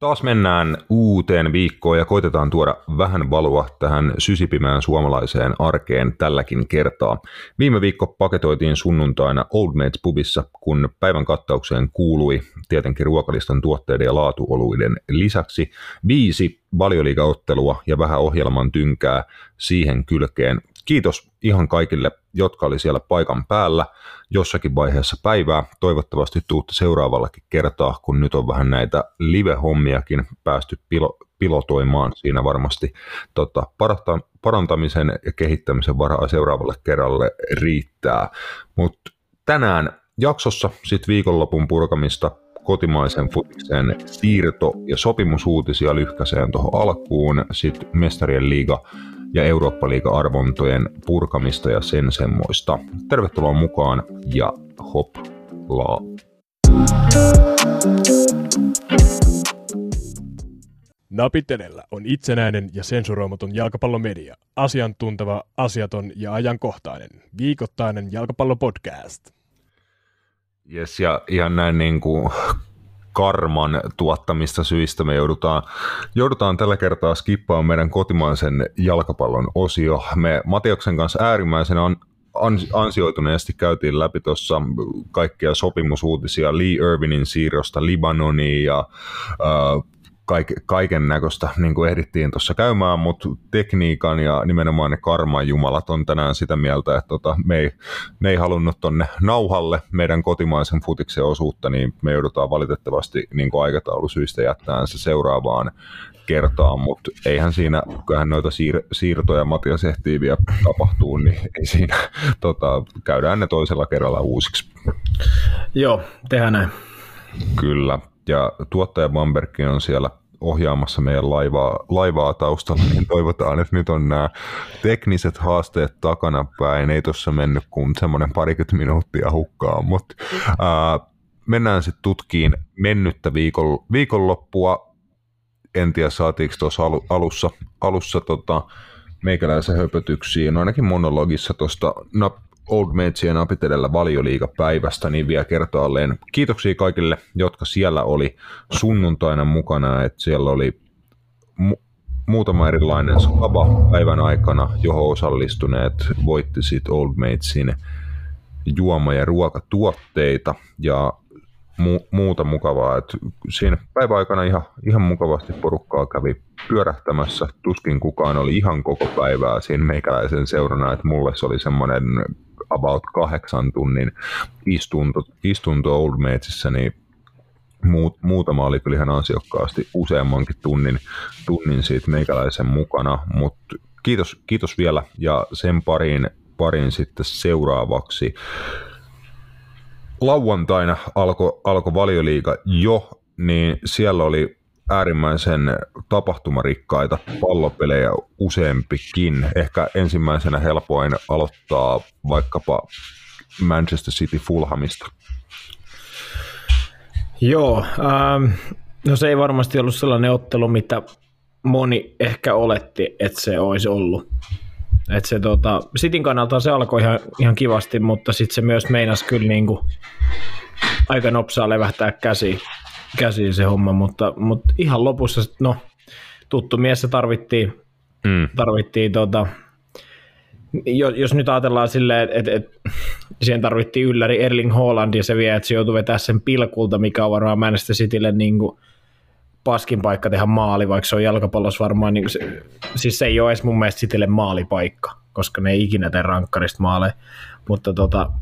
Taas mennään uuteen viikkoon ja koitetaan tuoda vähän valoa tähän sysipimään suomalaiseen arkeen tälläkin kertaa. Viime viikko paketoitiin sunnuntaina Old Mates pubissa, kun päivän kattaukseen kuului tietenkin ruokalistan tuotteiden ja laatuoluiden lisäksi viisi valioliigaottelua ja vähän ohjelman tynkää siihen kylkeen. Kiitos ihan kaikille, jotka oli siellä paikan päällä jossakin vaiheessa päivää. Toivottavasti tuutte seuraavallakin kertaa, kun nyt on vähän näitä live-hommiakin päästy pilo, pilotoimaan. Siinä varmasti tota, parantamisen ja kehittämisen varaa seuraavalle kerralle riittää. Mutta tänään jaksossa sitten viikonlopun purkamista kotimaisen futiksen siirto- ja sopimusuutisia lyhkäseen tuohon alkuun, sitten Mestarien liiga ja Eurooppa-liiga-arvontojen purkamista ja sen semmoista. Tervetuloa mukaan ja hoplaa! Napitelellä on itsenäinen ja sensuroimaton jalkapallomedia. Asiantunteva, asiaton ja ajankohtainen. Viikoittainen jalkapallopodcast. Yes, ja ihan näin niin kuin karman tuottamista syistä me joudutaan, joudutaan tällä kertaa skippaamaan meidän kotimaisen jalkapallon osio. Me Matiaksen kanssa äärimmäisen an, ansioituneesti käytiin läpi tuossa kaikkia sopimusuutisia Lee Irvinin siirrosta Libanoniin ja äh, kaiken näköistä niin kuin ehdittiin tuossa käymään, mutta tekniikan ja nimenomaan ne karman jumalat on tänään sitä mieltä, että tota, me, ei, ne ei halunnut tonne nauhalle meidän kotimaisen futiksen osuutta, niin me joudutaan valitettavasti niin kuin aikataulusyistä jättämään se seuraavaan kertaan, mutta eihän siinä, kyllähän noita siir- siirtoja Matias ehtii vielä tapahtuu, niin ei siinä, tota, käydään ne toisella kerralla uusiksi. Joo, tehdään näin. Kyllä, ja tuottaja Bambergkin on siellä ohjaamassa meidän laivaa, laivaa taustalla, niin toivotaan, että nyt on nämä tekniset haasteet takana päin. Ei tuossa mennyt kuin semmoinen parikymmentä minuuttia hukkaan, mutta ää, mennään sitten tutkiin mennyttä viikon, viikonloppua. En tiedä, saatiinko tuossa alussa, alussa tota, meikäläisen höpötyksiin, no ainakin monologissa tuosta Old Matesien apitelellä valioliigapäivästä, niin vielä kertaalleen kiitoksia kaikille, jotka siellä oli sunnuntaina mukana, että siellä oli mu- muutama erilainen skaba päivän aikana, johon osallistuneet voitti sitten Old Matesin juoma- ja ruokatuotteita ja mu- muuta mukavaa. Et siinä päiväaikana ihan, ihan mukavasti porukkaa kävi pyörähtämässä. Tuskin kukaan oli ihan koko päivää siinä meikäläisen seurana, että mulle se oli semmoinen about kahdeksan tunnin istunto, istunto Old Matesissä, niin muut, muutama oli kyllä ihan ansiokkaasti useammankin tunnin, tunnin siitä meikäläisen mukana, mutta kiitos, kiitos vielä ja sen pariin, pariin sitten seuraavaksi. Lauantaina alkoi alko valioliiga jo, niin siellä oli äärimmäisen tapahtumarikkaita pallopelejä useampikin. Ehkä ensimmäisenä helpoin aloittaa vaikkapa Manchester City Fulhamista. Joo, ähm, no se ei varmasti ollut sellainen ottelu, mitä moni ehkä oletti, että se olisi ollut. Et se, tota, Sitin kannalta se alkoi ihan, ihan kivasti, mutta sitten se myös meinasi kyllä niinku aika nopsaa levähtää käsiin käsiin se homma, mutta, mutta ihan lopussa, no tuttu mies se tarvittiin, mm. tarvittiin tota, jos, jos nyt ajatellaan silleen, että et, et, siihen tarvittiin ylläri Erling Haaland ja se vie, että se joutui vetää sen pilkulta, mikä on varmaan Manchester Citylle niin kuin paskin paikka tehdä maali, vaikka se on jalkapallossa varmaan, niin se, siis se ei ole edes mun mielestä Citylle maalipaikka, koska ne ei ikinä tee rankkarista maaleja, mutta tota,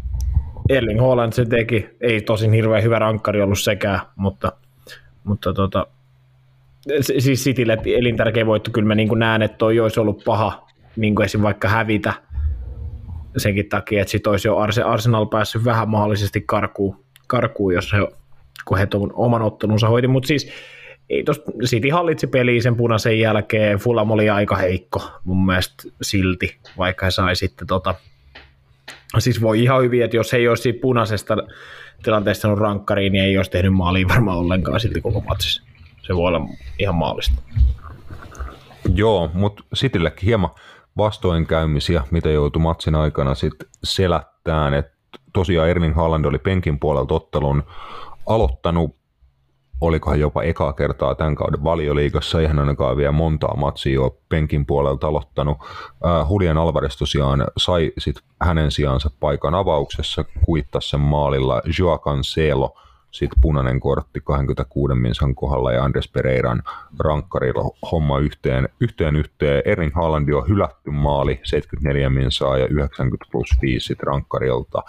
Erling Haaland se teki, ei tosin hirveän hyvä rankkari ollut sekään, mutta, mutta tota, siis Citylle elintärkeä voitto, kyllä mä niin näen, että toi olisi ollut paha niin kuin esim. vaikka hävitä senkin takia, että sit olisi jo Arsenal päässyt vähän mahdollisesti karkuun, karkuun jos he, kun he tuon oman ottelunsa hoiti, mutta siis ei tos, City hallitsi peliä sen punaisen jälkeen, Fulham oli aika heikko mun mielestä silti, vaikka he sai sitten tota, Siis voi ihan hyvin, että jos ei olisi siitä punaisesta tilanteesta saanut rankkariin, niin ei olisi tehnyt maalia varmaan ollenkaan silti koko matsissa. Se voi olla ihan maallista. Joo, mutta Cityllekin hieman vastoinkäymisiä, mitä joutui matsin aikana sitten selättään. Et tosiaan Erling Haaland oli penkin puolelta ottelun aloittanut olikohan jopa ekaa kertaa tämän kauden valioliigassa, ihan ainakaan vielä montaa matsia jo penkin puolelta aloittanut. Äh, Julian Alvarez tosiaan sai sit hänen sijaansa paikan avauksessa, kuittasi sen maalilla Joa Cancelo, sitten punainen kortti 26 minsan kohdalla ja Andres Pereiran rankkarilla homma yhteen, yhteen yhteen. Erin Haalandi on hylätty maali, 74 minsaa ja 90 plus 5 sit rankkarilta.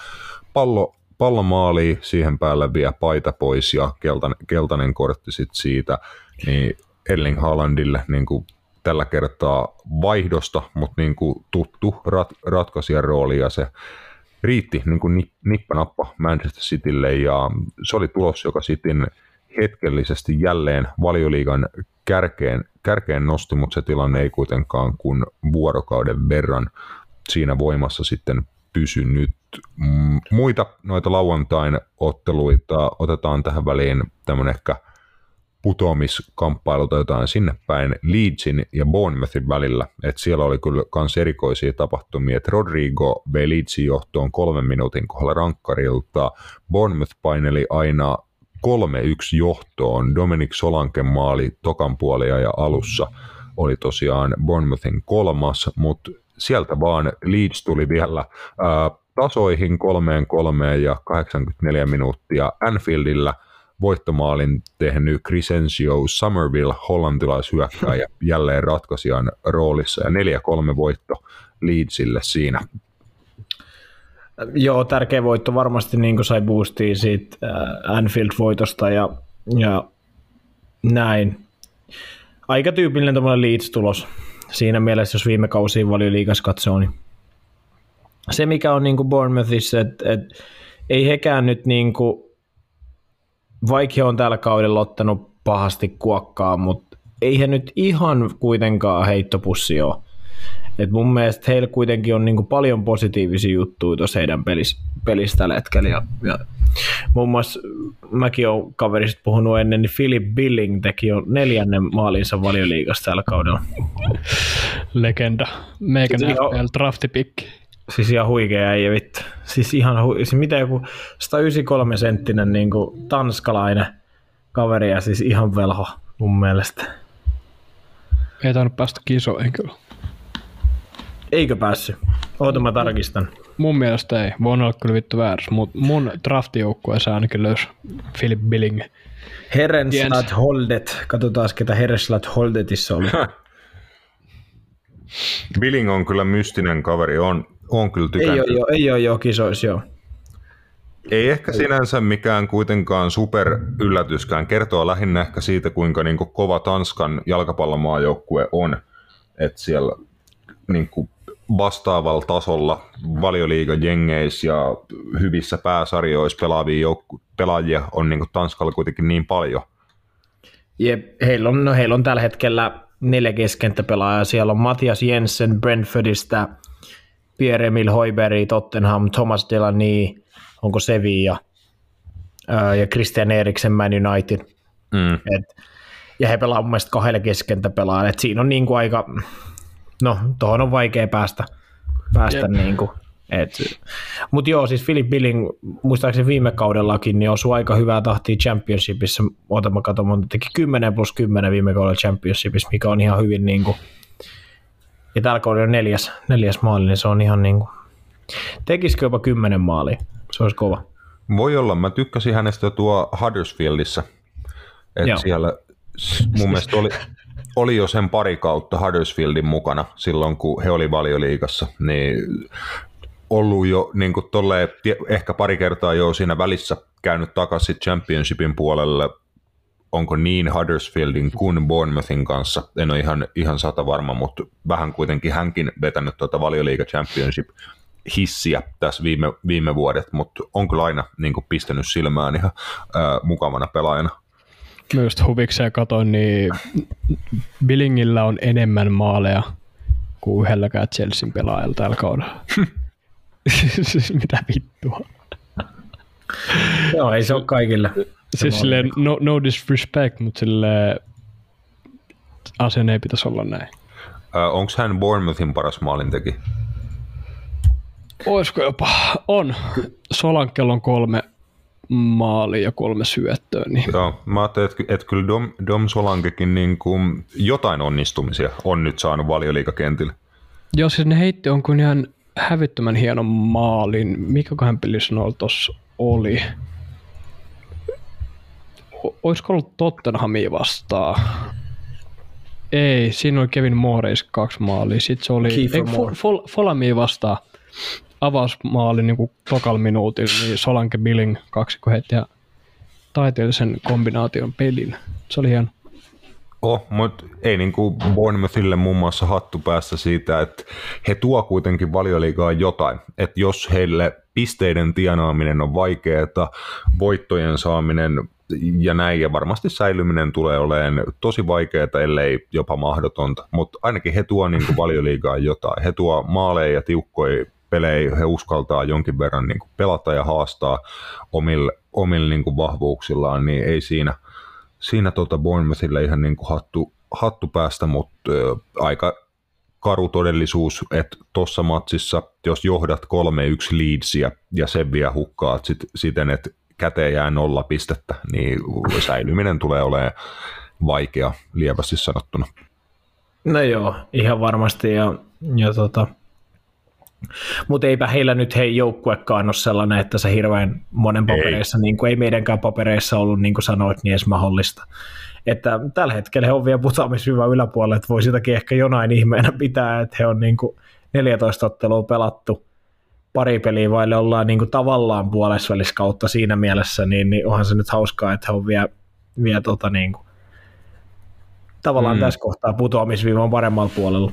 Pallo pallomaali, siihen päälle vielä paita pois ja keltainen, keltainen kortti sit siitä, niin Erling Haalandille niin kuin tällä kertaa vaihdosta, mutta niin kuin tuttu rat, ratkaisijan rooli ja se riitti niin kuin nippanappa Manchester Citylle ja se oli tulos, joka sitten hetkellisesti jälleen valioliigan kärkeen, kärkeen nosti, mutta se tilanne ei kuitenkaan kuin vuorokauden verran siinä voimassa sitten pysynyt. Mm, muita noita lauantain otteluita otetaan tähän väliin tämmöinen ehkä putoamiskamppailu jotain sinne päin Leedsin ja Bournemouthin välillä. Et siellä oli kyllä myös erikoisia tapahtumia, että Rodrigo vei Leedsin johtoon kolmen minuutin kohdalla rankkarilta. Bournemouth paineli aina 3-1 johtoon. Dominic Solanken maali tokan puolia ja alussa oli tosiaan Bournemouthin kolmas, mutta sieltä vaan Leeds tuli vielä ää, tasoihin kolmeen kolmeen ja 84 minuuttia Anfieldillä voittomaalin tehnyt Crescencio Somerville, hollantilaishyökkääjä, jälleen ratkaisijan roolissa ja 4-3 voitto Leedsille siinä. Joo, tärkeä voitto varmasti niin kuin sai boostia siitä Anfield-voitosta ja, ja näin. Aika tyypillinen Leeds-tulos siinä mielessä, jos viime kausiin liikas katsoo, niin se mikä on niin kuin Bournemouthissa, että et, ei hekään nyt niin kuin, vaikka on tällä kaudella ottanut pahasti kuokkaa, mutta ei he nyt ihan kuitenkaan heittopussi ole. Et mun mielestä heillä kuitenkin on niinku paljon positiivisia juttuja tuossa heidän pelis, pelistä tällä hetkellä. Ja, ja muun muassa mäkin olen kaverista puhunut ennen, niin Philip Billing teki jo neljännen maalinsa valioliigassa tällä kaudella. Legenda. Meikän FPL draftipikki. Siis ihan huikea ei vittu. Siis ihan hu... siis mitä joku 193 senttinen niin kuin tanskalainen kaveri ja siis ihan velho mun mielestä. Ei tainnut päästä kisoihin kyllä. Eikö päässyt? Oota mä tarkistan. Mun mielestä ei. Voin olla kyllä vittu väärässä, mutta mun draftijoukkueessa ainakin löysi Philip Billing. Herenslat Holdet. Katsotaan, ketä Herenslat Holdetissa oli. Billing on kyllä mystinen kaveri. On, on kyllä tykännyt. Ei ole jo, ei ole jo kisoissa, joo. Ei ehkä sinänsä mikään kuitenkaan super yllätyskään. Kertoo lähinnä ehkä siitä, kuinka niin kuin kova Tanskan jalkapallomaajoukkue on. Että siellä niin kuin vastaavalla tasolla valioliigan jengeissä ja hyvissä pääsarjoissa pelaavia joukku, pelaajia on niin kuin Tanskalla kuitenkin niin paljon. Jep, heillä on, no heillä on tällä hetkellä neljä keskenttäpelaajaa. Siellä on Matias Jensen Brentfordista, Pierre-Emil Hoiberi, Tottenham, Thomas Delaney, onko Sevilla, ja Christian Eriksen Man United. Mm. Et, ja he pelaavat mun mielestä kahdella keskentäpelaajalla. siinä on niin kuin aika, no tuohon on vaikea päästä, päästä niin kuin, mutta joo, siis Philip Billing, muistaakseni viime kaudellakin, niin osui aika hyvää tahtia Championshipissa. Ota mä katson, teki 10 plus 10 viime kaudella Championshipissa, mikä on ihan hyvin niin kuin, ja tällä kaudella on neljäs, neljäs maali, niin se on ihan niin kuin, tekisikö jopa 10 maalia? Se olisi kova. Voi olla, mä tykkäsin hänestä tuo Huddersfieldissa, että siellä mun mielestä oli, oli jo sen pari kautta Huddersfieldin mukana silloin, kun he oli valioliigassa, niin ollut jo niin kuin tolleen, ehkä pari kertaa jo siinä välissä käynyt takaisin championshipin puolelle, onko niin Huddersfieldin kuin Bournemouthin kanssa, en ole ihan, ihan sata varma, mutta vähän kuitenkin hänkin vetänyt tuota valioliiga championship hissiä tässä viime, viime vuodet, mutta on kyllä aina niin kuin pistänyt silmään ihan ää, mukavana pelaajana. Myös huvikseen katoin, niin Billingillä on enemmän maaleja kuin yhdelläkään Chelsean pelaajalla tällä kaudella. Mitä vittua? Joo, ei se ole kaikille. Siis silleen, no, no disrespect, mutta sille asian ei pitäisi olla näin. Äh, Onko hän Bournemouthin paras maalinteki? Olisiko jopa? On. Solankel on kolme, maalia ja kolme syöttöä. Niin. Joo, mä ajattelin, että, että kyllä Dom, Dom Solankekin niin kuin jotain onnistumisia on nyt saanut valioliikakentille. Joo, siis ne heitti on kuin ihan hävyttömän hienon maalin. Mikä kohan pelissä tuossa oli? olisiko ollut Tottenhamia vastaan? Ei, siinä oli Kevin Morris kaksi maalia. Sitten se oli ei, Fol- Fol- Folamia vastaan avausmaali niin kuin tokal minuutilla, niin Solanke Billing kaksi heti ja taiteellisen kombinaation pelin. Se oli hieno. Oh, mutta ei niin kuin Bournemouthille muun muassa hattu päässä siitä, että he tuo kuitenkin valioliigaa jotain. Että jos heille pisteiden tienaaminen on vaikeaa, voittojen saaminen ja näin, ja varmasti säilyminen tulee olemaan tosi vaikeaa, ellei jopa mahdotonta, mutta ainakin he tuo niin valioliigaa jotain. He tuo maaleja ja tiukkoja pelejä, he uskaltaa jonkin verran niin kuin pelata ja haastaa omille, omille niin kuin vahvuuksillaan, niin ei siinä, siinä tuota Bournemouthille ihan niin kuin hattu, hattu päästä, mutta ö, aika karu todellisuus, että tuossa matsissa, jos johdat 3-1 Leedsiä ja sen vielä hukkaat sit, siten, että käteen jää nolla pistettä, niin säilyminen tulee olemaan vaikea, lievästi sanottuna. No joo, ihan varmasti. Ja, ja tota, mutta eipä heillä nyt hei joukkuekaan ole sellainen, että se hirveän monen papereissa, ei. niin kuin ei meidänkään papereissa ollut, niin kuin sanoit, niin edes mahdollista. Että tällä hetkellä he on vielä putoamishyvä yläpuolella, että voi sitäkin ehkä jonain ihmeenä pitää, että he on niin kuin 14 ottelua pelattu, pari peliä vaille ollaan niin kuin tavallaan puolesvälis kautta siinä mielessä, niin, niin onhan se nyt hauskaa, että he on vielä, vielä tota niin kuin, tavallaan mm. tässä kohtaa putoamisviivan paremmalla puolella.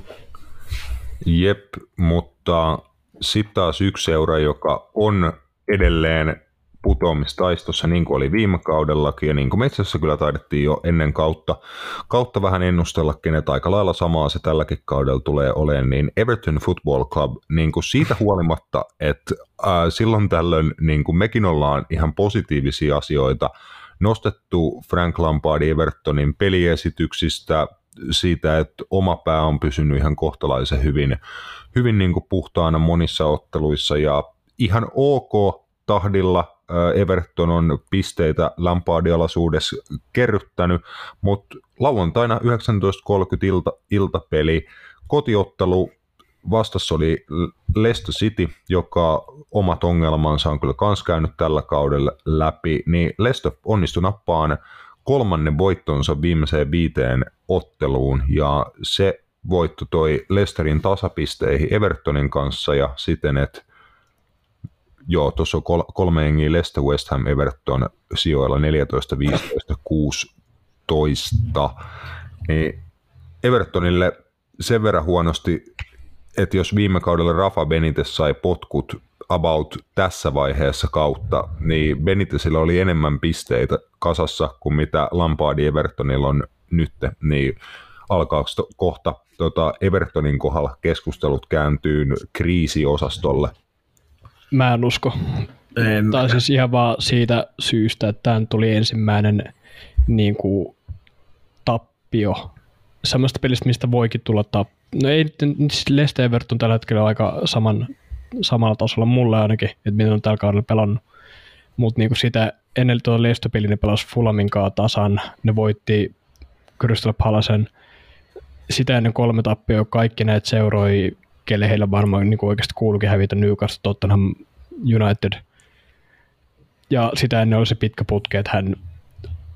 Jep, mutta sitten taas yksi seura, joka on edelleen putoamistaistossa, niin kuin oli viime kaudellakin, ja niin kuin me itse asiassa kyllä taidettiin jo ennen kautta, kautta vähän ennustellakin, että aika lailla samaa se tälläkin kaudella tulee olemaan, niin Everton Football Club, niin kuin siitä huolimatta, että silloin tällöin niin kuin mekin ollaan ihan positiivisia asioita nostettu Frank Lampardin Evertonin peliesityksistä, siitä, että oma pää on pysynyt ihan kohtalaisen hyvin, hyvin niin kuin puhtaana monissa otteluissa. Ja ihan ok tahdilla Everton on pisteitä Lampardialaisuudessa kerryttänyt, mutta lauantaina 19.30 ilta, iltapeli, kotiottelu vastassa oli Leicester City, joka omat ongelmansa on kyllä kans käynyt tällä kaudella läpi, niin Leicester onnistui nappaan kolmannen voittonsa viimeiseen viiteen otteluun, ja se voitto toi Leicesterin tasapisteihin Evertonin kanssa, ja siten, että Joo, tuossa on kol- kolme jengiä Leicester, West Ham, Everton sijoilla 14, 15, 16. Niin Evertonille sen verran huonosti, että jos viime kaudella Rafa Benitez sai potkut about tässä vaiheessa kautta, niin Benitezillä oli enemmän pisteitä kasassa kuin mitä Lampardi Evertonilla on nyt, niin alkaako to, kohta tota Evertonin kohdalla keskustelut kääntyy kriisiosastolle – Mä en usko. En tai siis ihan vaan siitä syystä, että tämä tuli ensimmäinen niin kuin, tappio. Samasta pelistä, mistä voikin tulla tappio. No ei, siis Leste Everton tällä hetkellä aika saman, samalla tasolla mulle ainakin, että mitä on tällä kaudella pelannut. Mutta niin sitä ennen tuota Leicester-peliä ne pelasi Fulamin tasan. Ne voitti Crystal Palacen sitä ennen kolme tappioa. Kaikki näitä seuroi kelle heillä varmaan niin oikeasti kuuluukin hävitä Newcastle, Tottenham, United. Ja sitä ennen oli se pitkä putke, että hän,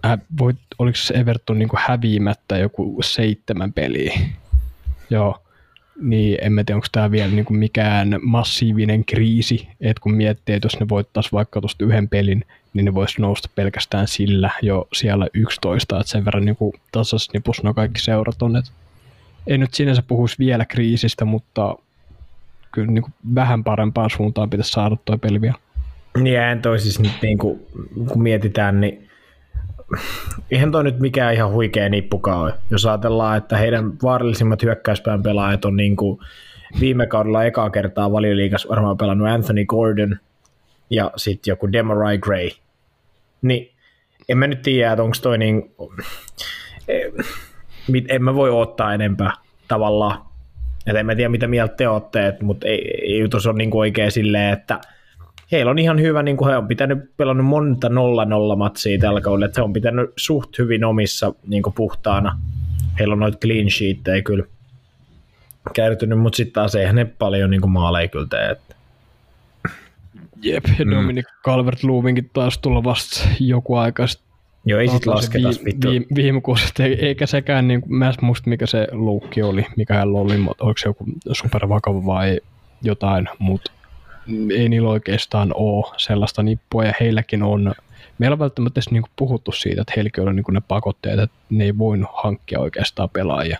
hän voi, oliko se Everton niin kuin häviämättä joku seitsemän peliä. Joo, niin en tiedä, onko tämä vielä niin kuin mikään massiivinen kriisi, että kun miettii, että jos ne voittaisi vaikka tuosta yhden pelin, niin ne voisi nousta pelkästään sillä jo siellä 11, että sen verran niin tasasnipus no kaikki seurat on, että ei nyt sinänsä puhuisi vielä kriisistä, mutta kyllä niin kuin vähän parempaan suuntaan pitäisi saada tuo peli vielä. Niin ja toi siis nyt niin kuin, kun mietitään, niin eihän toi nyt mikään ihan huikea nippukaan ole. Jos ajatellaan, että heidän vaarallisimmat hyökkäyspään pelaajat on niin kuin viime kaudella ekaa kertaa valioliigassa varmaan pelannut Anthony Gordon ja sitten joku Demarai Gray. Niin en mä nyt tiedä, että onko toi niin en mä voi ottaa enempää tavallaan. Et en mä tiedä, mitä mieltä te olette, mutta ei, ei tuossa ole niin oikein silleen, että heillä on ihan hyvä, niin kuin he on pitänyt pelannut monta 0-0 matsia tällä kaudella, että he on pitänyt suht hyvin omissa niin kuin puhtaana. Heillä on noita clean sheettejä kyllä kertynyt, mutta sitten taas eihän ne paljon niin kuin maaleja kyllä tee. Että. Jep, ja mm. Dominic Calvert-Lewinkin taas tulla vasta joku aika sitten Joo, ei sit lasketa vi- vittu. Vi- viime kuussa, eikä sekään, niin kuin, mä en muista mikä se luukki oli, mikä hän oli, mutta onko se joku supervakava vai jotain, mutta ei niillä oikeastaan ole sellaista nippua, ja heilläkin on, meillä on välttämättä niin kuin puhuttu siitä, että heilläkin on niin kuin ne pakotteet, että ne ei voinut hankkia oikeastaan pelaajia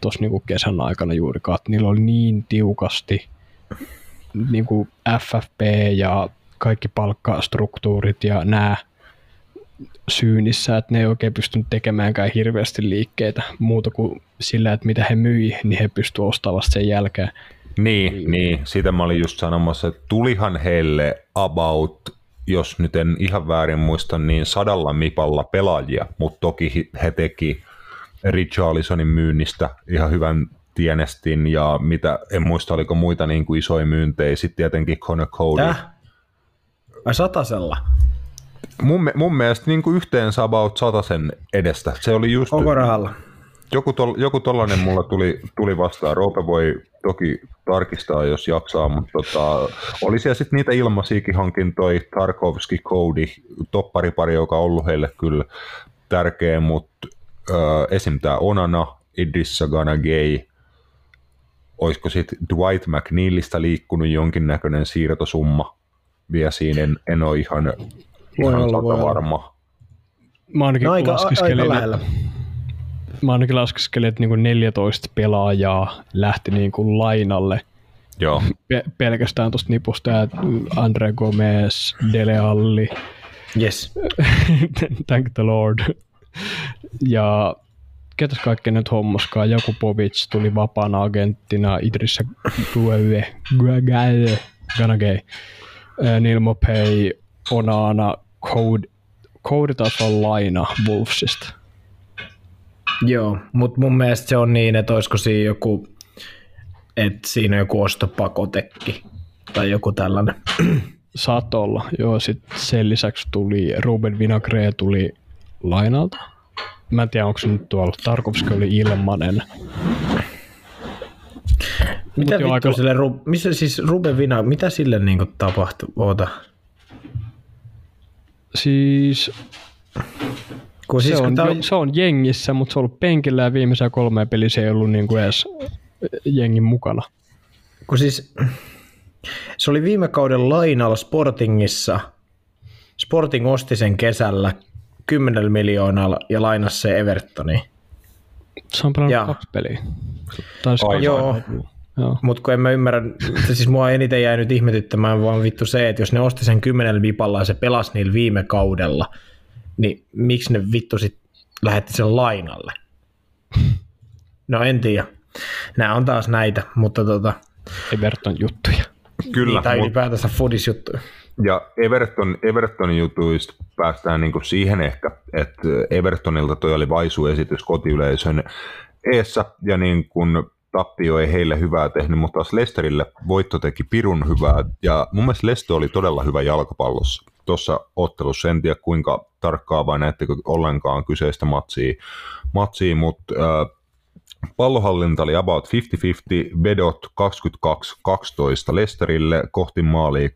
tuossa niin kesän aikana juurikaan, että niillä oli niin tiukasti niin kuin FFP ja kaikki palkkastruktuurit ja nämä syynissä, että ne ei oikein pystynyt tekemäänkään hirveästi liikkeitä muuta kuin sillä, että mitä he myi, niin he pystyivät ostamaan sen jälkeen. Niin, niin, niin, siitä mä olin just sanomassa, että tulihan heille about, jos nyt en ihan väärin muista, niin sadalla mipalla pelaajia, mutta toki he teki Richarlisonin myynnistä ihan hyvän tienestin ja mitä, en muista oliko muita niin kuin isoja myyntejä, sitten tietenkin Connor Cody. Äh? Ai satasella? Mun, mun mielestä niin kuin yhteensä about sen edestä. Se oli just... Onko rahalla? Joku, tol, joku tollanen mulla tuli, tuli vastaan. Roope voi toki tarkistaa, jos jaksaa, mutta tota, oli siellä sitten niitä ilmaisiakin hankintoja, Tarkovski, Cody, topparipari, joka on ollut heille kyllä tärkeä, mutta äh, esim. tämä Onana, Idrissa Gana Gay, olisiko sitten Dwight McNeilistä liikkunut jonkinnäköinen siirtosumma vielä siinä, en, en ole ihan voi Ihan olla, voi varma. Mä ainakin no, aika, aika lähellä. Mä ainakin laskeskelin, että niinku 14 pelaajaa lähti niinku lainalle. Joo. Pe- pelkästään tuosta nipusta, että Andre Gomez, Dele Alli. Yes. Thank the Lord. Ja ketäs kaikki nyt hommaskaan? Jakupovic tuli vapaana agenttina, Idrissa Gueve, Gueve, Ganagay, Neil Mopay, Onana, Code, Code-tason laina Wolvesista. Joo, mutta mun mielestä se on niin, että olisiko siinä joku, että siinä on joku ostopakotekki tai joku tällainen. Saat olla, joo. Sitten sen lisäksi tuli Ruben Vinagre tuli lainalta. Mä en tiedä, onko se nyt tuolla. Tarkovski oli ilmanen. Mitä vittu aika... sille, missä siis Ruben Vina, mitä sille niinku tapahtui? Oota. Siis, kun siis se, on, on... se on jengissä, mutta se on ollut penkillä ja kolmea peliä se ei ollut niin kuin edes jengin mukana. Kun siis se oli viime kauden lainalla Sportingissa. Sporting osti sen kesällä 10 miljoonalla ja lainasi se Evertoniin. Se on pelannut kaksi peliä. Taisi joo, mutta kun en mä ymmärrä, siis mua eniten jäi nyt ihmetyttämään vaan vittu se, että jos ne osti sen kymmenellä vipalla ja se pelasi niillä viime kaudella, niin miksi ne vittu sit lähetti sen lainalle? No en tiedä. Nämä on taas näitä, mutta tota... Everton juttuja. Kyllä. Niin, tai mut... ylipäätänsä juttuja. Ja Everton, Evertonin jutuista päästään niinku siihen ehkä, että Evertonilta toi oli vaisu-esitys kotiyleisön eessä, ja niin kun tappio ei heille hyvää tehnyt, mutta taas Lesterille voitto teki pirun hyvää, ja mun mielestä Leste oli todella hyvä jalkapallossa tuossa ottelussa. En tiedä kuinka tarkkaa vai näettekö ollenkaan kyseistä matsia, matsia mutta äh, pallohallinta oli about 50-50, vedot 22-12 Lesterille, kohti maalia 8-2.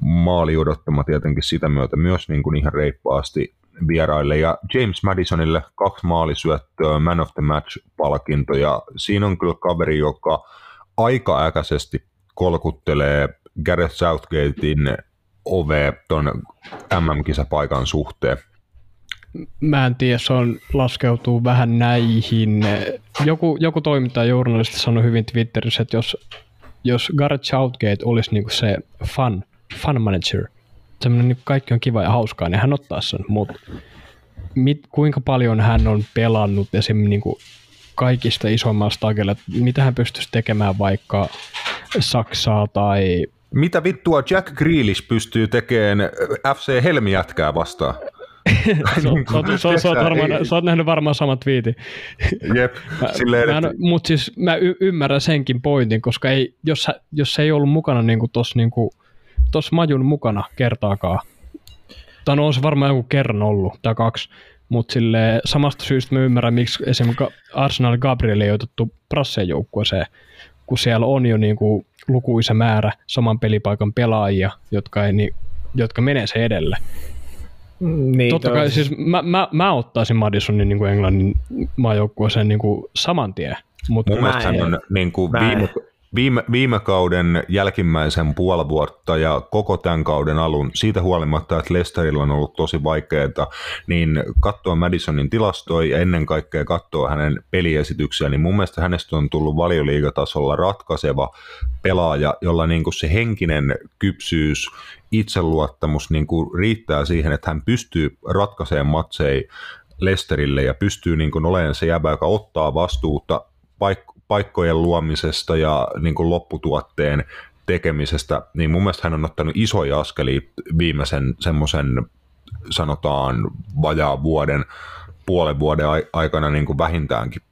Maali odottama tietenkin sitä myötä myös niin kuin ihan reippaasti vieraille. Ja James Madisonille kaksi maalisyöttöä, Man of the Match-palkinto ja siinä on kyllä kaveri, joka aika äkäisesti kolkuttelee Gareth Southgatein ove ton MM-kisapaikan suhteen. Mä en tiedä, se on, laskeutuu vähän näihin. Joku, joku toimittaja journalisti sanoi hyvin Twitterissä, että jos, jos Gareth Southgate olisi niinku se fun, fun manager – semmoinen niin kaikki on kiva ja hauskaa, niin hän ottaa sen, mutta kuinka paljon hän on pelannut esimerkiksi niin kuin kaikista isommalla stagella, mitä hän pystyisi tekemään vaikka Saksaa tai... Mitä vittua Jack Grealish pystyy tekemään FC Helmi-jätkää vastaan? sä oot nähnyt varmaan saman twiitin. Jep, silleen. Mutta siis mä y- ymmärrän senkin pointin, koska ei, jos, jos se ei ollut mukana niinku tuossa niinku tuossa Majun mukana kertaakaan. Tai no on se varmaan joku kerran ollut, tai kaksi. Mutta samasta syystä mä ymmärrän, miksi esimerkiksi Arsenal Gabriel ei otettu Brassen joukkueeseen, kun siellä on jo niinku lukuisa määrä saman pelipaikan pelaajia, jotka, ei, niin, jotka menee se edelle. Niin, Totta kai, siis mä, mä, mä ottaisin Madisonin niin kuin Englannin maajoukkueeseen niin kuin saman tien. Mutta Mun mielestä hän on niin kuin viime, viime, viime kauden jälkimmäisen puoli vuotta ja koko tämän kauden alun, siitä huolimatta, että Leicesterillä on ollut tosi vaikeaa, niin katsoa Madisonin tilastoja ja ennen kaikkea katsoa hänen peliesityksiä, niin mun mielestä hänestä on tullut valioliigatasolla ratkaiseva pelaaja, jolla niin kuin se henkinen kypsyys, itseluottamus niin kuin riittää siihen, että hän pystyy ratkaisemaan matseja Lesterille ja pystyy niin kuin olemaan se jäbä, joka ottaa vastuuta paikkojen luomisesta ja niin kuin lopputuotteen tekemisestä, niin mun mielestä hän on ottanut isoja askelia viimeisen semmoisen sanotaan vajaa vuoden, puolen vuoden aikana niin kuin vähintäänkin.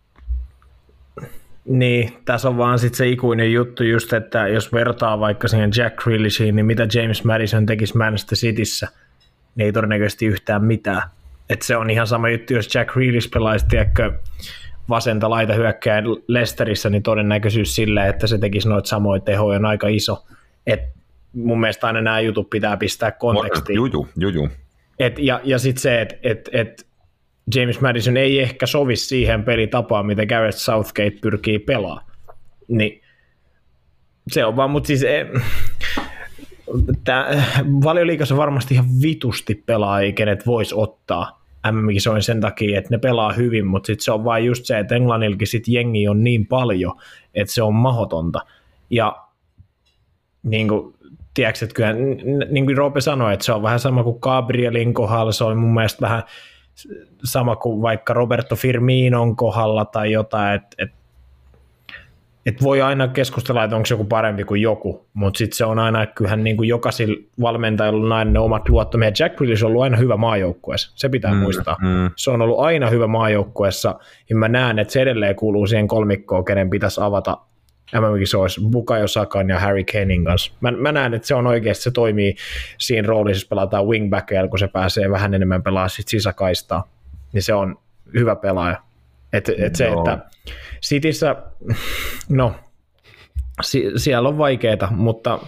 Niin, tässä on vaan sitten se ikuinen juttu just, että jos vertaa vaikka siihen Jack Grealishiin, niin mitä James Madison tekisi Manchester Cityssä, niin ei todennäköisesti yhtään mitään. Et se on ihan sama juttu, jos Jack Grealish pelaisi, tiedätkö, vasenta laita hyökkää Lesterissä, niin todennäköisyys sille, että se tekisi noita samoja tehoja on aika iso. Et mun mielestä aina nämä jutut pitää pistää kontekstiin. Juju, juju. Et, ja ja sitten se, että et, et James Madison ei ehkä sovi siihen pelitapaan, mitä Gareth Southgate pyrkii pelaamaan. Niin se on vaan, mutta siis e, valioliikassa varmasti ihan vitusti pelaajia, kenet voisi ottaa MM-kisoin sen takia, että ne pelaa hyvin, mutta sitten se on vain just se, että Englannilkin sit jengi on niin paljon, että se on mahotonta. Ja niin kuin, tiedätkö, että kyllä, niin kuin Roope sanoi, että se on vähän sama kuin Gabrielin kohdalla, se on mun mielestä vähän sama kuin vaikka Roberto Firminon kohdalla tai jotain, että, että et voi aina keskustella, että onko joku parempi kuin joku, mutta sitten se on aina, että kyllähän niin kuin jokaisilla valmentajilla on aina ne omat luottomiet. Jack Grealish on ollut aina hyvä maajoukkueessa, se pitää mm, muistaa. Mm. Se on ollut aina hyvä maajoukkueessa, ja mä näen, että se edelleen kuuluu siihen kolmikkoon, kenen pitäisi avata MM-kisoissa Bukayo Sakan ja Harry Kanein kanssa. Mä, mä näen, että se on oikeasti, se toimii siinä roolissa, jos pelataan wingbackia, kun se pääsee vähän enemmän pelaa sit sisäkaistaa, niin se on hyvä pelaaja. Et, et se, no. että Cityssä, no, si- siellä on vaikeaa, mutta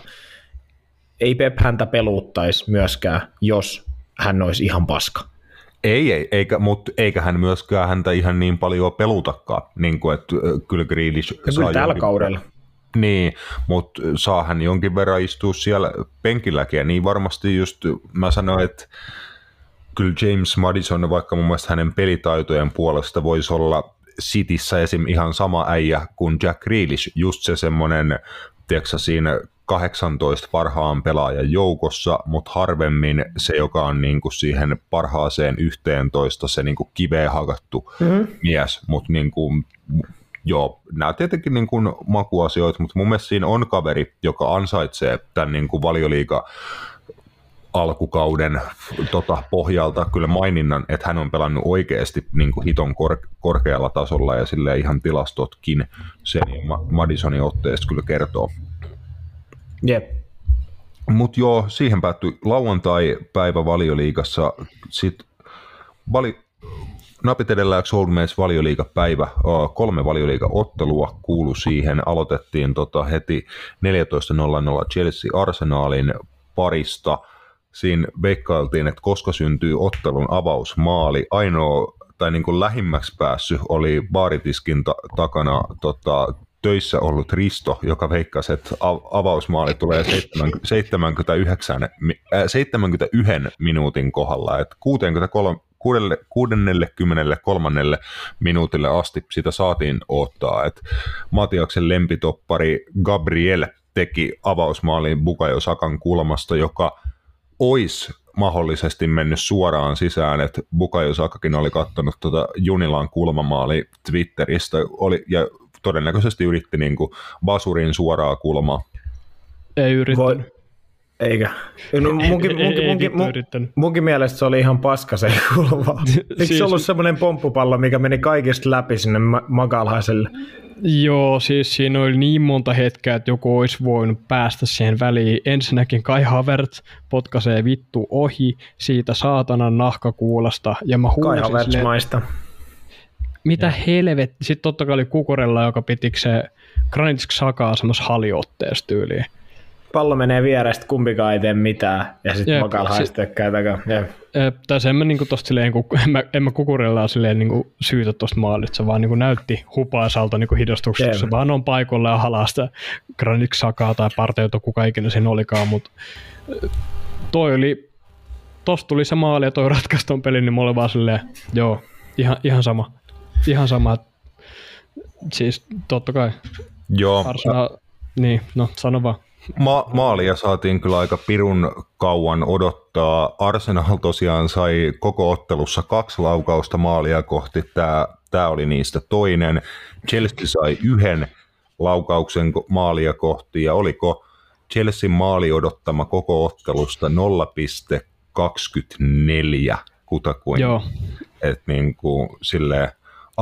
ei Pep häntä peluuttaisi myöskään, jos hän olisi ihan paska. Ei, ei eikä, mutta eikä hän myöskään häntä ihan niin paljon pelutakaan, niin kuin, että kyllä Grealish saa tällä jonkin... kaudella. Niin, mutta saa hän jonkin verran istua siellä penkilläkin, ja niin varmasti just mä sanoin, että kyllä James Madison, vaikka mun mielestä hänen pelitaitojen puolesta voisi olla Cityssä esim. ihan sama äijä kuin Jack Grealish, just se semmoinen, tiedätkö siinä 18 parhaan pelaajan joukossa, mutta harvemmin se, joka on niin kuin siihen parhaaseen 11 se niin kuin kiveen hakattu mm-hmm. mies, mutta niin kuin, joo, nämä tietenkin niin kuin makuasioita, mutta mun mielestä siinä on kaveri, joka ansaitsee tämän niin kuin valioliiga alkukauden tota, pohjalta kyllä maininnan, että hän on pelannut oikeasti niin kuin hiton kor- korkealla tasolla ja sille ihan tilastotkin sen ja Madisonin otteesta kyllä kertoo. Jep. Mutta joo, siihen päättyi lauantai-päivä valioliigassa. Sitten vali, napit edellä Soulmates valioliigapäivä, kolme valioliiga-ottelua kuulu siihen. Aloitettiin tota heti 14.00 Chelsea Arsenalin parista – siinä veikkailtiin, että koska syntyy ottelun avausmaali. Ainoa tai niin kuin lähimmäksi päässyt oli baaritiskin ta- takana tota, töissä ollut Risto, joka veikkasi, että avausmaali tulee 79, 71 äh, minuutin kohdalla, että 63, 63. minuutille asti sitä saatiin ottaa, että Matiaksen lempitoppari Gabriel teki avausmaalin Bukayo Sakan kulmasta, joka olisi mahdollisesti mennyt suoraan sisään, että Bukayo Sakakin oli katsonut tuota Junilan kulmamaali Twitteristä oli, ja todennäköisesti yritti niin kuin basurin suoraa kulmaa. Ei yrittänyt. Voi, eikä. No, munkin, munkin, munkin, munkin, munkin, munkin mielestä se oli ihan paska se kulma. Eikö siis... se ollut semmoinen pomppupallo, mikä meni kaikista läpi sinne Magalhaiselle? Joo, siis siinä oli niin monta hetkeä, että joku olisi voinut päästä siihen väliin. Ensinnäkin Kai Havertz potkaisee vittu ohi siitä saatanan nahkakuulasta. Ja mä Kai Havertz maista. Mitä ja. helvet. Sitten totta kai oli Kukurella, joka pitikö se Granitsk Sakaa semmoisessa haliotteessa tyyliin pallo menee vierestä, kumpikaan ei tee mitään, ja sitten Makal haistekkaa takaa. Tai en mä, niinku tosta silleen, kun, en mä, en mä kukurella silleen niinku syytä tosta maalista, se vaan niinku näytti hupaisalta niinku hidastuksessa, se vaan on paikoilla ja halasta Granit Sakaa tai Parteuto, kuka ikinä siinä olikaan, mutta toi oli, tosta tuli se maali ja toi ratkaisi ton pelin, niin mulla oli vaan silleen, joo, ihan, ihan sama, ihan sama, siis totta kai. Joo. Arsenal, niin, no sano vaan. Ma- maalia saatiin kyllä aika pirun kauan odottaa. Arsenal tosiaan sai koko ottelussa kaksi laukausta maalia kohti. Tämä, tämä oli niistä toinen. Chelsea sai yhden laukauksen maalia kohti ja oliko Chelsean maali odottama koko ottelusta 0,24 kutakuin. Joo. Et niin kuin, silleen,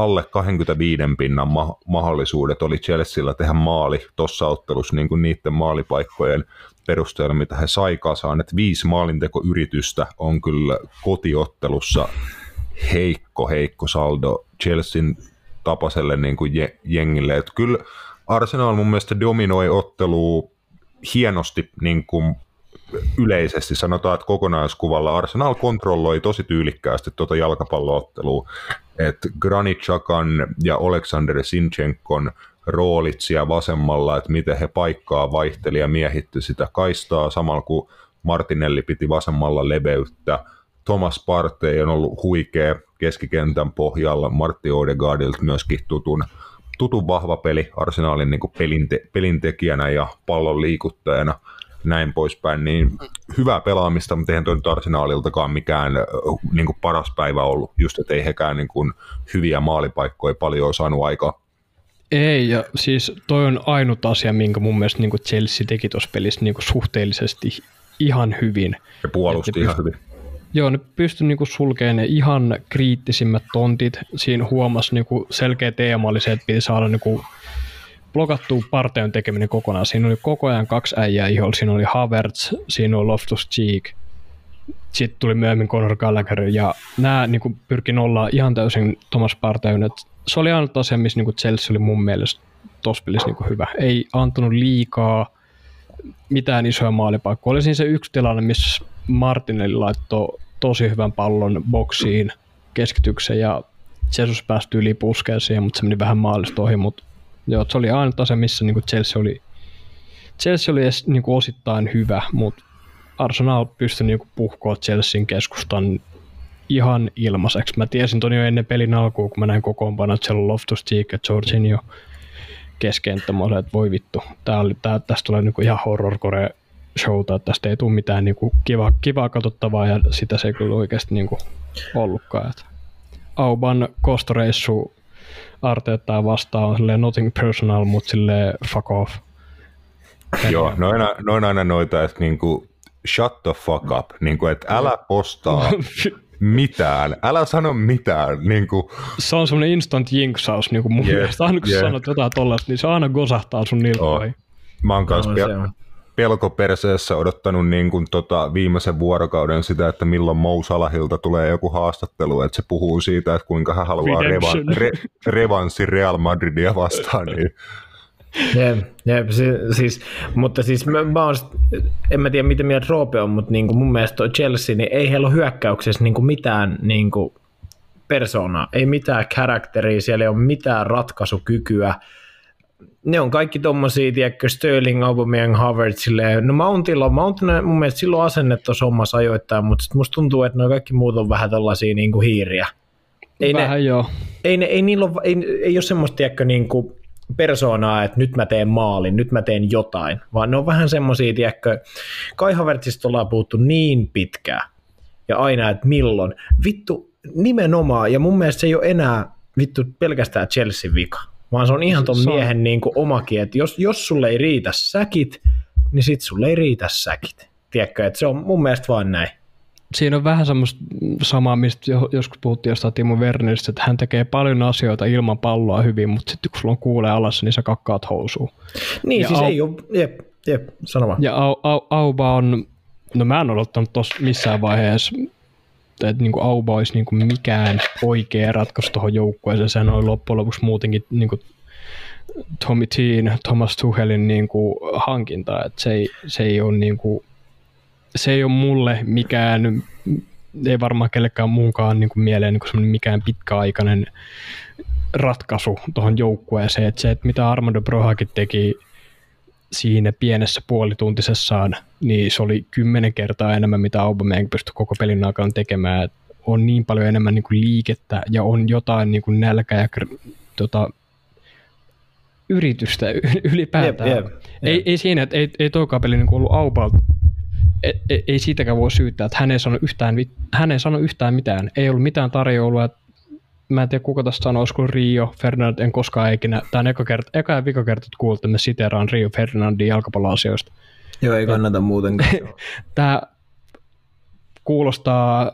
alle 25 pinnan ma- mahdollisuudet oli Chelsealla tehdä maali tuossa ottelussa niin kuin niiden maalipaikkojen perusteella, mitä he sai kasaan. Että viisi maalintekoyritystä on kyllä kotiottelussa heikko, heikko saldo Chelsean tapaselle niin kuin jengille. Että kyllä Arsenal mun mielestä dominoi ottelua hienosti niin kuin yleisesti sanotaan, että kokonaiskuvalla Arsenal kontrolloi tosi tyylikkäästi tuota jalkapalloottelua, että Granit Chakan ja Aleksander Sinchenkon roolit siellä vasemmalla, että miten he paikkaa vaihteli ja miehitti sitä kaistaa, samalla kun Martinelli piti vasemmalla leveyttä. Thomas Partey on ollut huikea keskikentän pohjalla, Martti Odegaardilta myöskin tutun, tutun vahva peli Arsenalin niin pelinte, pelintekijänä ja pallon liikuttajana – näin poispäin, niin hyvää pelaamista, mutta eihän tuo nyt arsenaaliltakaan mikään niin kuin paras päivä ollut, just että ei hekään niin kuin hyviä maalipaikkoja paljon ole saanut aikaa. Ei, ja siis toi on ainut asia, minkä mun mielestä niin kuin Chelsea teki tuossa pelissä niin kuin suhteellisesti ihan hyvin. Ja puolusti ihan hyvin. Joo, ne pystyi niinku sulkemaan ne ihan kriittisimmät tontit. Siinä huomasi niinku selkeä teema oli se, että piti saada niinku blokattu parteon tekeminen kokonaan. Siinä oli koko ajan kaksi äijää iholla. Siinä oli Havertz, siinä oli Loftus Cheek, sitten tuli myöhemmin Conor Gallagher, ja nämä niin kuin, pyrki nollaa ihan täysin Thomas Parteyn. Se oli ainut asia, missä niin Chelsea oli mun mielestä tuossa pelissä niin hyvä. Ei antanut liikaa mitään isoja maalipaikkoja. Oli siinä se yksi tilanne, missä Martinelli laittoi tosi hyvän pallon boksiin keskityksen ja Jesus päästyi yli puskeeseen, mutta se meni vähän maalista ohi, mutta Joo, se oli ainut asia, missä niin Chelsea oli, Chelsea oli edes niin osittain hyvä, mutta Arsenal pystyi niin puhkoa Chelsean keskustan ihan ilmaiseksi. Mä tiesin ton jo ennen pelin alkuun, kun mä näin kokoonpano, että siellä on Loftus Cheek ja Jorginho että voi vittu, tää oli, tää, tästä tulee niin ihan horrorcore showta, että tästä ei tule mitään niin kuin kiva, kivaa katsottavaa ja sitä se ei kyllä oikeasti niin kuin ollutkaan. Auban kostoreissu Arteettaa vastaan on silleen nothing personal, mutta silleen fuck off. Joo, noin, noin aina noita, että niinku, shut the fuck up, niinku, että älä postaa mitään, älä sano mitään. Niin kuin... Se on semmoinen instant jinksaus niin kuin mun yeah, mielestä. Aina kun yeah. sanot jotain tollasta, niin se aina gosahtaa sun nilkkoihin. Oh. Mä oon kanssa no, pelko perseessä odottanut niin kuin tota viimeisen vuorokauden sitä, että milloin Mou Salahilta tulee joku haastattelu, että se puhuu siitä, että kuinka hän haluaa revan, re, revanssi Real Madridia vastaan. Niin. Jep, jep, siis, mutta siis mä, mä oon, en mä tiedä miten mieltä Roope on, mutta niin kuin mun mielestä toi Chelsea, niin ei heillä ole hyökkäyksessä niin kuin mitään niin kuin persoonaa, ei mitään karakteria, siellä ei ole mitään ratkaisukykyä, ne on kaikki tommosia, tiedätkö, Sterling, Aubameyang, Havertz, silleen, no Mountilla, Mount mun mielestä silloin asenne tuossa hommassa ajoittain, mutta sit musta tuntuu, että no kaikki muut on vähän tällaisia niin kuin hiiriä. Ei vähän ne, joo. Ei, ne, ei, niillä ole, ei, ei ole semmoista, tiedätkö, niin kuin persoonaa, että nyt mä teen maalin, nyt mä teen jotain, vaan ne on vähän semmoisia, tiedätkö, Kai Havertzista ollaan puhuttu niin pitkään, ja aina, että milloin. Vittu, nimenomaan, ja mun mielestä se ei ole enää vittu pelkästään Chelsea vika vaan se on ihan ton se miehen on... niin kuin omakin, että jos, jos sulle ei riitä säkit, niin sit sulle ei riitä säkit. Tiedätkö, että se on mun mielestä vaan näin. siinä on vähän semmoista samaa, mistä joskus puhuttiin jostain Timo Werneristä, että hän tekee paljon asioita ilman palloa hyvin, mutta sitten kun sulla on kuulee alassa, niin sä kakkaat housuun. Niin, ja siis au- ei ole, jep, jep, sano vaan. Ja au, au, Auba on, no mä en odottanut tuossa missään vaiheessa, että niin kuin Auba olisi niin kuin mikään oikea ratkaisu tuohon joukkueeseen. Sehän oli loppujen lopuksi muutenkin niin kuin Tommy Teen, Thomas Tuchelin niin kuin hankinta, että se ei, se ei ole niin kuin, se ei ole mulle mikään, ei varmaan kellekään muunkaan niin kuin mieleen niin kuin mikään pitkäaikainen ratkaisu tuohon joukkueeseen, että se, että mitä Armando Brohakin teki siinä pienessä puolituntisessaan, niin se oli kymmenen kertaa enemmän, mitä Aubameyang pystyi koko pelin aikana tekemään. Et on niin paljon enemmän niin kuin liikettä ja on jotain niin kuin nälkä ja tota, yritystä ylipäätään. Jep, jep, jep. Ei, ei siinä, että ei, ei toikaan peli niin ollut Aubalta ei, ei, ei siitäkään voi syyttää, että hän ei sano yhtään, hän ei sano yhtään mitään. Ei ollut mitään tarjoulua. Mä en tiedä, kuka tästä sanoo, olisiko Rio Ferdinand, en koskaan ikinä. Tämä on eka, kerta, eka ja vika kerta, että että me siteraan Rio Ferdinandin jalkapalloasioista. Joo, ei kannata muutenkaan. Tämä kuulostaa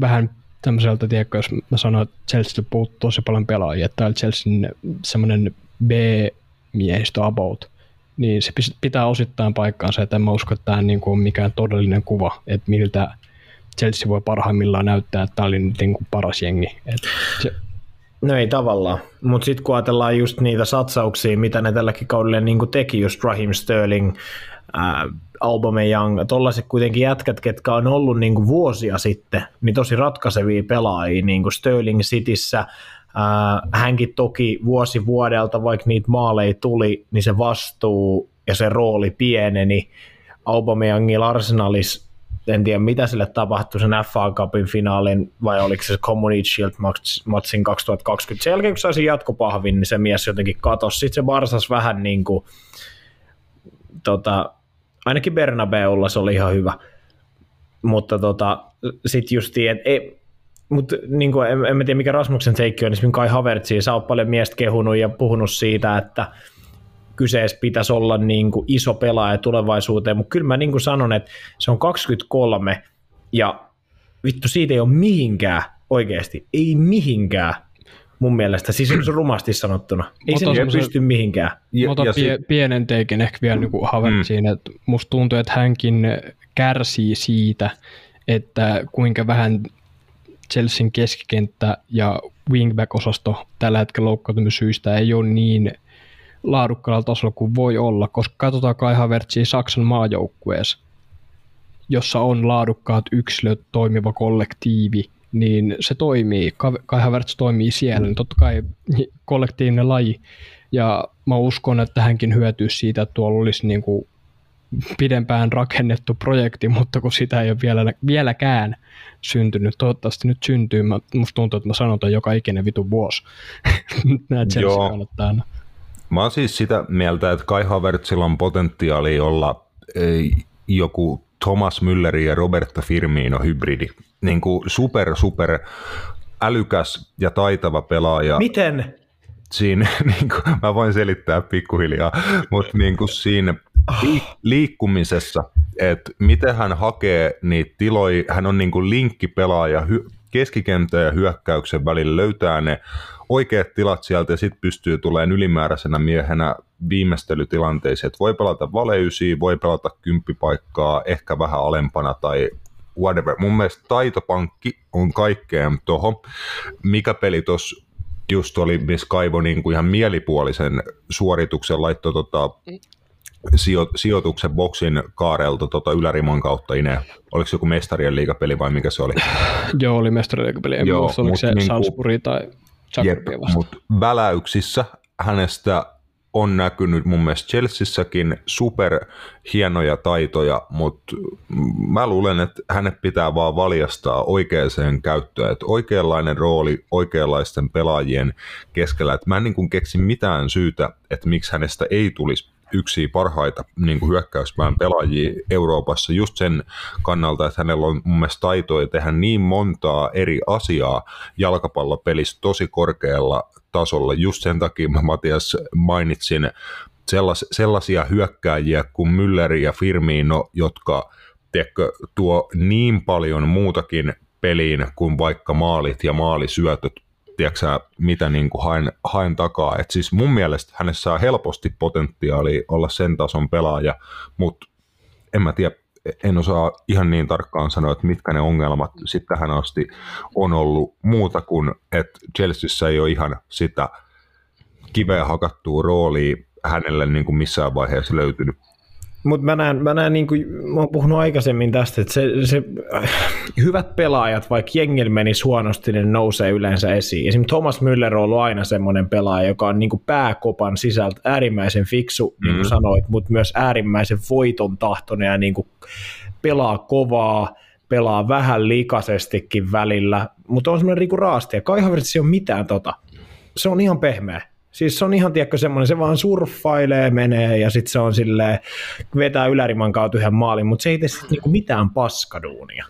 vähän tämmöiseltä, tiedätkö, jos mä sanon, että Chelsea puuttuu tosi paljon pelaajia, että tämä on Chelsean semmoinen B-miehistö about niin se pitää osittain paikkaansa, että en mä usko, että tämä niin on mikään todellinen kuva, että miltä Chelsea voi parhaimmillaan näyttää, että tämä oli niin kuin paras jengi. Että se... No ei tavallaan, mutta sitten kun ajatellaan just niitä satsauksia, mitä ne tälläkin kaudella niin teki, just Raheem Sterling, äh, Aubameyang, tollaiset kuitenkin jätkät, ketkä on ollut niin kuin vuosia sitten, niin tosi ratkaisevia pelaajia, niin kuin Sterling Cityssä, Äh, hänkin toki vuosi vuodelta, vaikka niitä maaleja tuli, niin se vastuu ja se rooli pieneni. Aubameyangilla Arsenalis, en tiedä mitä sille tapahtui sen FA Cupin finaalin, vai oliko se Community Shield matsin 2020. Sen jälkeen, kun saisi jatkopahvin, niin se mies jotenkin katosi. Sitten se Barsas vähän niin kuin, tota, ainakin Bernabeulla se oli ihan hyvä. Mutta tota, sitten just, että ei, mutta niin kuin, en, en tiedä mikä Rasmuksen seikki on, niin Kai Havertzi, sä oot paljon miestä kehunut ja puhunut siitä, että kyseessä pitäisi olla niin kuin iso pelaaja tulevaisuuteen, mutta kyllä mä niin kuin sanon, että se on 23 ja vittu siitä ei ole mihinkään oikeasti, ei mihinkään mun mielestä, siis se on rumasti sanottuna, ei se pysty mihinkään. Ja, otan ja pie- sit... pienen teikin ehkä vielä niin Havertziin, mm. että musta tuntuu, että hänkin kärsii siitä, että kuinka vähän Chelsean keskikenttä ja wingback-osasto tällä hetkellä loukkaantumisyistä ei ole niin laadukkaalla tasolla kuin voi olla, koska katsotaan Kai Havertzia Saksan maajoukkueessa, jossa on laadukkaat yksilöt, toimiva kollektiivi, niin se toimii. Kai Havertz toimii siellä, niin totta kai kollektiivinen laji. Ja mä uskon, että hänkin hyötyy siitä, että tuolla olisi niin kuin pidempään rakennettu projekti, mutta kun sitä ei ole vielä, vieläkään syntynyt, toivottavasti nyt syntyy, mä, musta tuntuu, että mä sanon joka ikinen vitu vuosi. Nämä Chelsea kannattaa aina. Mä oon siis sitä mieltä, että Kai Havertzilla on potentiaali olla ei, joku Thomas Müller ja Roberta Firmino hybridi. Niin kuin super, super älykäs ja taitava pelaaja. Miten? Siinä, niin kuin, mä voin selittää pikkuhiljaa, mutta niin kuin siinä liikkumisessa, että miten hän hakee niitä tiloja, hän on niin kuin linkkipelaaja hy- keskikentän ja hyökkäyksen välillä, löytää ne oikeat tilat sieltä ja sitten pystyy tulemaan ylimääräisenä miehenä viimeistelytilanteisiin, että voi pelata valeysiä, voi pelata kymppipaikkaa, ehkä vähän alempana tai whatever. Mun mielestä taitopankki on kaikkeen tuohon. Mikä peli tuossa just oli, missä Kaivo niin kuin ihan mielipuolisen suorituksen laittoi tota, sijo, sijoituksen boksin kaarelta tota Ylärimon kautta Ine. Oliko se joku mestarien liigapeli vai mikä se oli? Joo, oli mestarien liigapeli. En Joo, muista, oliko se niin Salzburg tai Zagreb Mutta väläyksissä hänestä on näkynyt mun mielestä Chelseassäkin super hienoja taitoja, mutta mä luulen, että hänet pitää vaan valjastaa oikeaan käyttöön, että oikeanlainen rooli oikeanlaisten pelaajien keskellä, että mä en niin keksi mitään syytä, että miksi hänestä ei tulisi yksi parhaita niin kuin hyökkäyspään pelaajia Euroopassa just sen kannalta, että hänellä on mun mielestä taitoja tehdä niin montaa eri asiaa jalkapallopelissä tosi korkealla tasolla. Just sen takia mä Matias mainitsin sellas, sellaisia hyökkääjiä kuin Müller ja Firmino, jotka tiedätkö, tuo niin paljon muutakin peliin kuin vaikka maalit ja maalisyötöt, tiedätkö mitä niin kuin haen, haen takaa. Et siis mun mielestä hänessä on helposti potentiaali olla sen tason pelaaja, mutta en mä tiedä, en osaa ihan niin tarkkaan sanoa, että mitkä ne ongelmat sitten tähän asti on ollut muuta kuin, että Chelseassa ei ole ihan sitä kiveä hakattua roolia hänelle niin kuin missään vaiheessa löytynyt. Mutta mä näen, mä näen niin kuin, mä oon puhunut aikaisemmin tästä, että se, se hyvät pelaajat, vaikka jengillä menisi huonosti, ne nousee yleensä esiin. Esimerkiksi Thomas Müller on ollut aina semmoinen pelaaja, joka on niin kuin pääkopan sisältä äärimmäisen fiksu, mm-hmm. niin kuin sanoit, mutta myös äärimmäisen voiton tahtoinen ja niin kuin pelaa kovaa, pelaa vähän likaisestikin välillä, mutta on semmoinen Riku Raasti, ja Kai Havertz ei ole mitään tota. Se on ihan pehmeä Siis se on ihan, tiedätkö, semmoinen, se vaan surffailee, menee ja sitten se on silleen, vetää yläriman kautta yhden maalin, mutta se ei tee sitten niinku mitään paskaduunia.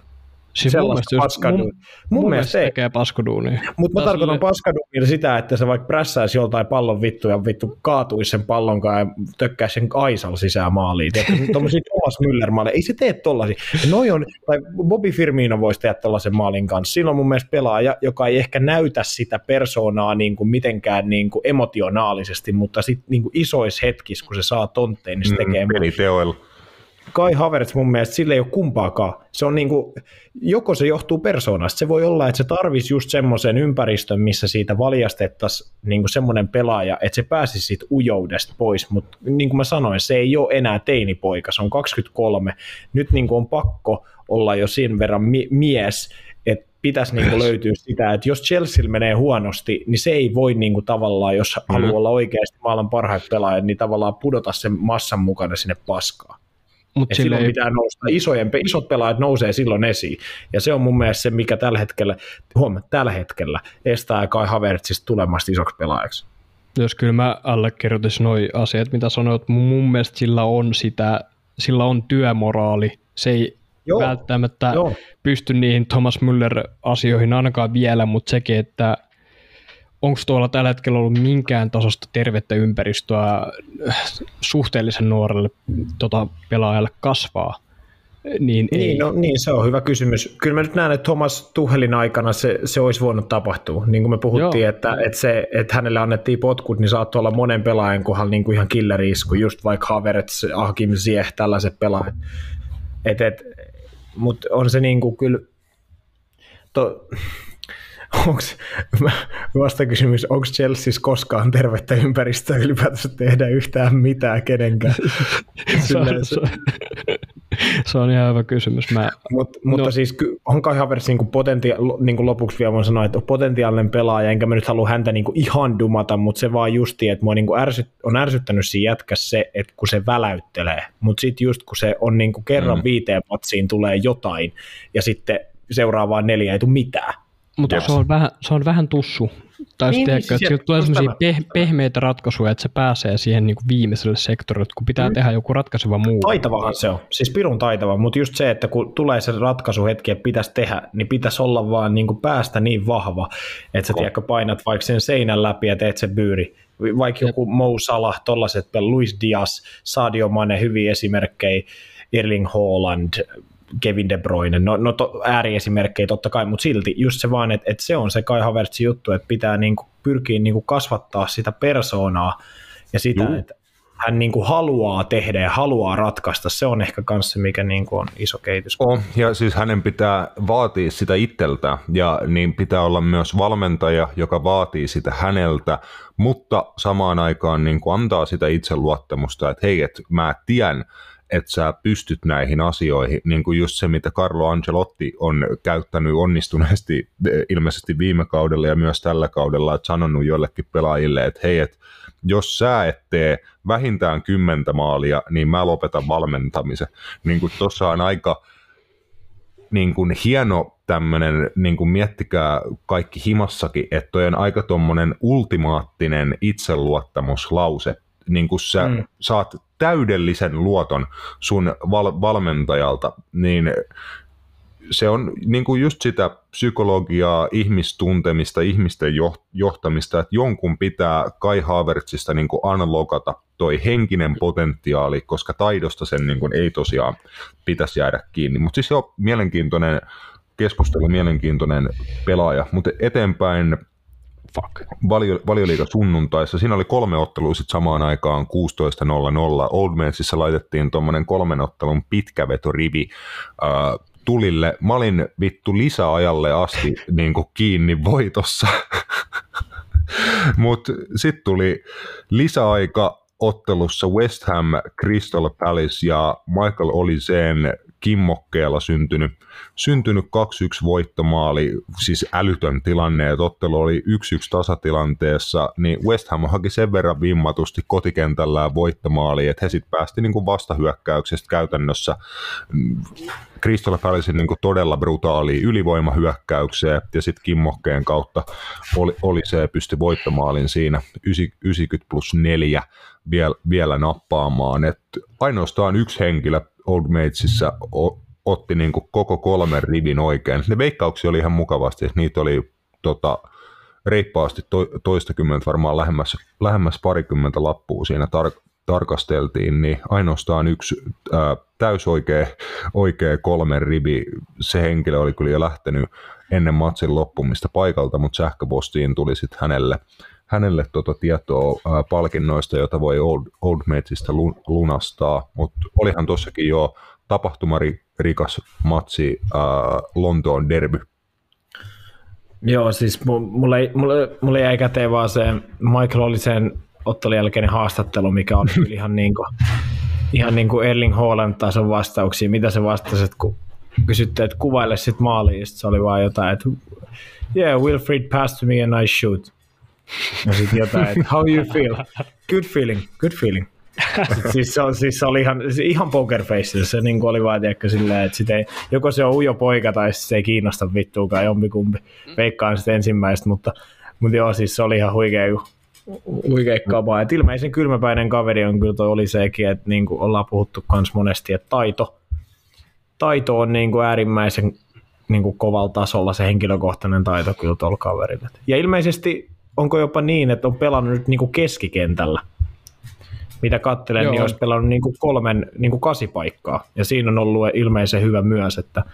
Siis mun mielestä, paskadu... mun, mun, mun mielestä se tekee paskaduunia. Mutta mä tarkoitan sille... paskaduunia sitä, että se vaikka prässäisi joltain pallon vittu ja vittu kaatuisi sen pallon ja tökkäisi sen Aisal sisään maaliin. Tuommoisia Thomas Müller maaleja. Ei se tee tollasia. Noi on, tai Bobby Firmino voisi tehdä tollaisen maalin kanssa. Siinä on mun mielestä pelaaja, joka ei ehkä näytä sitä persoonaa niin kuin mitenkään niin kuin emotionaalisesti, mutta sitten niin isoissa hetkissä, kun se saa tontteen, niin se mm, tekee... Mm, peliteoilla Kai Havertz mun mielestä sille ei ole kumpaakaan. Se on niinku, joko se johtuu persoonasta, se voi olla, että se tarvisi just semmoisen ympäristön, missä siitä valjastettaisiin niinku semmoinen pelaaja, että se pääsisi siitä ujoudesta pois, mutta niin kuin mä sanoin, se ei ole enää teinipoika, se on 23, nyt niinku on pakko olla jo sen verran mi- mies, että pitäisi niinku löytyä sitä, että jos Chelsea menee huonosti, niin se ei voi niinku tavallaan, jos mm-hmm. haluaa olla oikeasti maailman parhaat pelaajat, niin tavallaan pudota sen massan mukana sinne paskaan. Mut sille silloin ei... pitää nousta, isojen, isot pelaajat nousee silloin esiin. Ja se on mun mielestä se, mikä tällä hetkellä, huomaa, tällä hetkellä estää Kai Havertzista tulemasta isoksi pelaajaksi. Jos kyllä mä allekirjoitin nuo asiat, mitä sanoit, mun mielestä sillä on sitä, sillä on työmoraali. Se ei Joo. välttämättä Joo. pysty niihin Thomas Müller-asioihin ainakaan vielä, mutta sekin, että onko tuolla tällä hetkellä ollut minkään tasosta tervettä ympäristöä suhteellisen nuorelle tota, pelaajalle kasvaa? Niin, niin. No, niin, se on hyvä kysymys. Kyllä mä nyt näen, että Thomas Tuhelin aikana se, se olisi voinut tapahtua. Niin kuin me puhuttiin, että, että, se, että hänelle annettiin potkut, niin saattoi olla monen pelaajan kohdalla niin kuin ihan killerisku, just vaikka Havertz, Hakim Ziyech, tällaiset pelaajat. Et, et, Mutta on se niin kuin kyllä, to, onko, vastakysymys, onko Chelsea koskaan tervettä ympäristöä ylipäätänsä tehdä yhtään mitään kenenkään? se, on, se, se on ihan hyvä kysymys. Mä, Mut, mutta no. siis on Kai Havertz niin potentia, niin lopuksi vielä voin sanoa, että on potentiaalinen pelaaja, enkä mä nyt halua häntä niin ihan dumata, mutta se vaan justi, että mua niin ärsyt, on ärsyttänyt siinä jätkässä se, että kun se väläyttelee, mutta sitten just kun se on niin kerran mm. viiteen matsiin tulee jotain, ja sitten seuraavaan neljä ei tule mitään, mutta se on, vähän, se on vähän tussu. Tai niin, niin, siis että tulee sellaisia peh- pehmeitä ratkaisuja, että se pääsee siihen niin kuin viimeiselle sektorille, kun pitää mm. tehdä joku ratkaiseva muu. Taitavahan se on, siis pirun taitava, mutta just se, että kun tulee se ratkaisuhetki, että pitäisi tehdä, niin pitäisi olla vaan niin kuin päästä niin vahva, että sä tiedätkö, painat vaikka sen seinän läpi ja teet se byyri. Vaikka joku Mo Salah, tollaset, Luis Diaz, Sadio Mane, hyviä esimerkkejä, Erling Haaland, Kevin De Bruyne, no, no to, ääriesimerkkejä totta kai, mutta silti just se vaan, että, että se on se Kai Havertzin juttu, että pitää niinku pyrkiä niinku kasvattaa sitä persoonaa ja sitä, mm. että hän niin kuin haluaa tehdä ja haluaa ratkaista, se on ehkä myös se, mikä niin kuin on iso kehitys. Oh, ja siis hänen pitää vaatia sitä itseltä, ja niin pitää olla myös valmentaja, joka vaatii sitä häneltä, mutta samaan aikaan niin kuin antaa sitä itseluottamusta, että hei, että mä tiedän, että sä pystyt näihin asioihin, niin kuin just se, mitä Carlo Ancelotti on käyttänyt onnistuneesti eh, ilmeisesti viime kaudella ja myös tällä kaudella, että sanonut jollekin pelaajille, että hei, että jos sä et tee vähintään kymmentä maalia, niin mä lopetan valmentamisen. Niin kuin tuossa on aika niin kuin hieno tämmöinen, niin kuin miettikää kaikki himassakin, että toi on aika tuommoinen ultimaattinen itseluottamuslause, niin kuin sä mm. saat täydellisen luoton sun val- valmentajalta, niin se on niin kuin just sitä psykologiaa, ihmistuntemista, ihmisten johtamista, että jonkun pitää Kai Havertzista niin kuin unlockata toi henkinen potentiaali, koska taidosta sen niin kuin ei tosiaan pitäisi jäädä kiinni. Mutta siis jo mielenkiintoinen keskustelu, mielenkiintoinen pelaaja. Mutta eteenpäin Fuck. Valio, valioliiga sunnuntaissa. Siinä oli kolme ottelua sitten samaan aikaan 16.00. Old Mansissä laitettiin tuommoinen kolmen ottelun pitkävetorivi äh, tulille. Mä olin vittu lisäajalle asti niin kuin kiinni voitossa. Mutta sitten tuli lisäaika ottelussa West Ham, Crystal Palace ja Michael Oliseen kimmokkeella syntynyt, syntynyt 2-1 voittomaali, siis älytön tilanne, että ottelu oli 1-1 tasatilanteessa, niin West Ham haki sen verran vimmatusti kotikentällään voittomaali, että he sitten päästi niin kuin vastahyökkäyksestä käytännössä mm, Crystal Palacein niin todella brutaaliin ylivoimahyökkäykseen ja sitten kimmokkeen kautta oli, oli se pysty voittomaalin siinä 90 plus 4 vielä, vielä nappaamaan. Et ainoastaan yksi henkilö Old Matesissa otti niin kuin koko kolmen rivin oikein. Ne veikkauksia oli ihan mukavasti, että niitä oli tota, reippaasti to, toistakymmentä, varmaan lähemmäs, lähemmäs parikymmentä lappua siinä tar- tarkasteltiin, niin ainoastaan yksi ää, täysoikea oikea kolmen rivi, se henkilö oli kyllä jo lähtenyt ennen matsin loppumista paikalta, mutta sähköpostiin tuli sitten hänelle, hänelle tota tietoa ää, palkinnoista, joita voi Old, Old Matesista lunastaa, mutta olihan tuossakin jo tapahtumarikas matsi ää, Lontoon derby. Joo, siis mulle, mulle, mulle jäi käteen vaan se, Michael oli sen ottelun jälkeinen haastattelu, mikä on ihan niin kuin, ihan niin kuin Erling Haaland tason vastauksia, mitä se vastasi, kun kysytte, että kuvaile sit maaliin, se oli vaan jotain, että yeah, Wilfried passed to me and I shoot. Ja sitten jotain, että how you feel? Good feeling, good feeling. siis, se, on, siis se oli ihan, ihan poker face, se niin oli vaan tiedäkö, silleen, että sit ei, joko se on ujo poika tai se ei kiinnosta vittuukaan jompikumpi. Veikkaan sitten ensimmäistä, mutta, mutta joo, siis se oli ihan huikea, huikea kaba. Et ilmeisen kylmäpäinen kaveri on kyllä toi oli sekin, että niin kuin ollaan puhuttu myös monesti, että taito, taito on niin kuin äärimmäisen niin kuin kovalla tasolla se henkilökohtainen taito kyllä tuolla kaverilla. Ja ilmeisesti onko jopa niin, että on pelannut nyt niin kuin keskikentällä – mitä katselen, niin Joo. niin olisi pelannut niin kuin kolmen niin kuin kasipaikkaa. Ja siinä on ollut ilmeisen hyvä myös, että...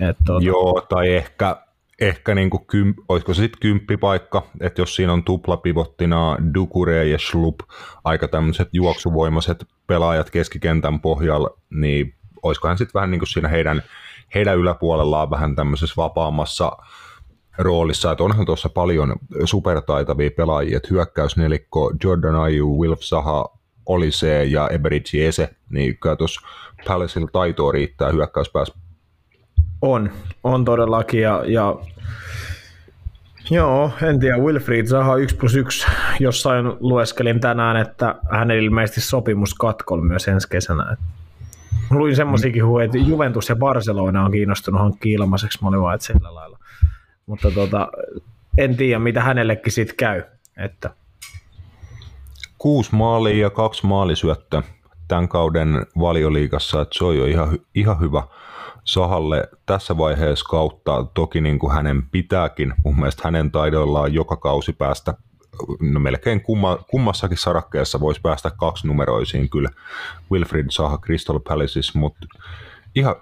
että tuota... Joo, tai ehkä, ehkä niin kuin kym, olisiko se sitten kymppipaikka, että jos siinä on tuplapivottina Dukure ja Schlup, aika tämmöiset juoksuvoimaiset pelaajat keskikentän pohjalla, niin olisikohan sitten vähän niin kuin siinä heidän, heidän yläpuolellaan vähän tämmöisessä vapaammassa roolissa, että onhan tuossa paljon supertaitavia pelaajia, että hyökkäysnelikko Jordan Ayu, Wilf Saha, Olise ja Eberidge Ese, niin kyllä tuossa Palacella taitoa riittää hyökkäyspäässä. On, on todellakin ja, ja Joo, en tiedä. Wilfried Zaha 1 plus 1. Jossain lueskelin tänään, että hän ilmeisesti sopimus katkolla myös ensi kesänä. Luin semmoisiakin huoja, että Juventus ja Barcelona on kiinnostunut hankkia ilmaiseksi. Mä olin vaan, että sillä lailla mutta tota, en tiedä, mitä hänellekin sitten käy. Että. Kuusi maalia ja kaksi maalisyöttöä tämän kauden valioliigassa, että se on jo ihan, ihan hyvä Sahalle tässä vaiheessa kautta. Toki niin kuin hänen pitääkin, mun mielestä hänen taidoillaan joka kausi päästä no melkein kumma, kummassakin sarakkeessa voisi päästä kaksi numeroisiin kyllä Wilfried Saha Crystal Palaces, mutta ihan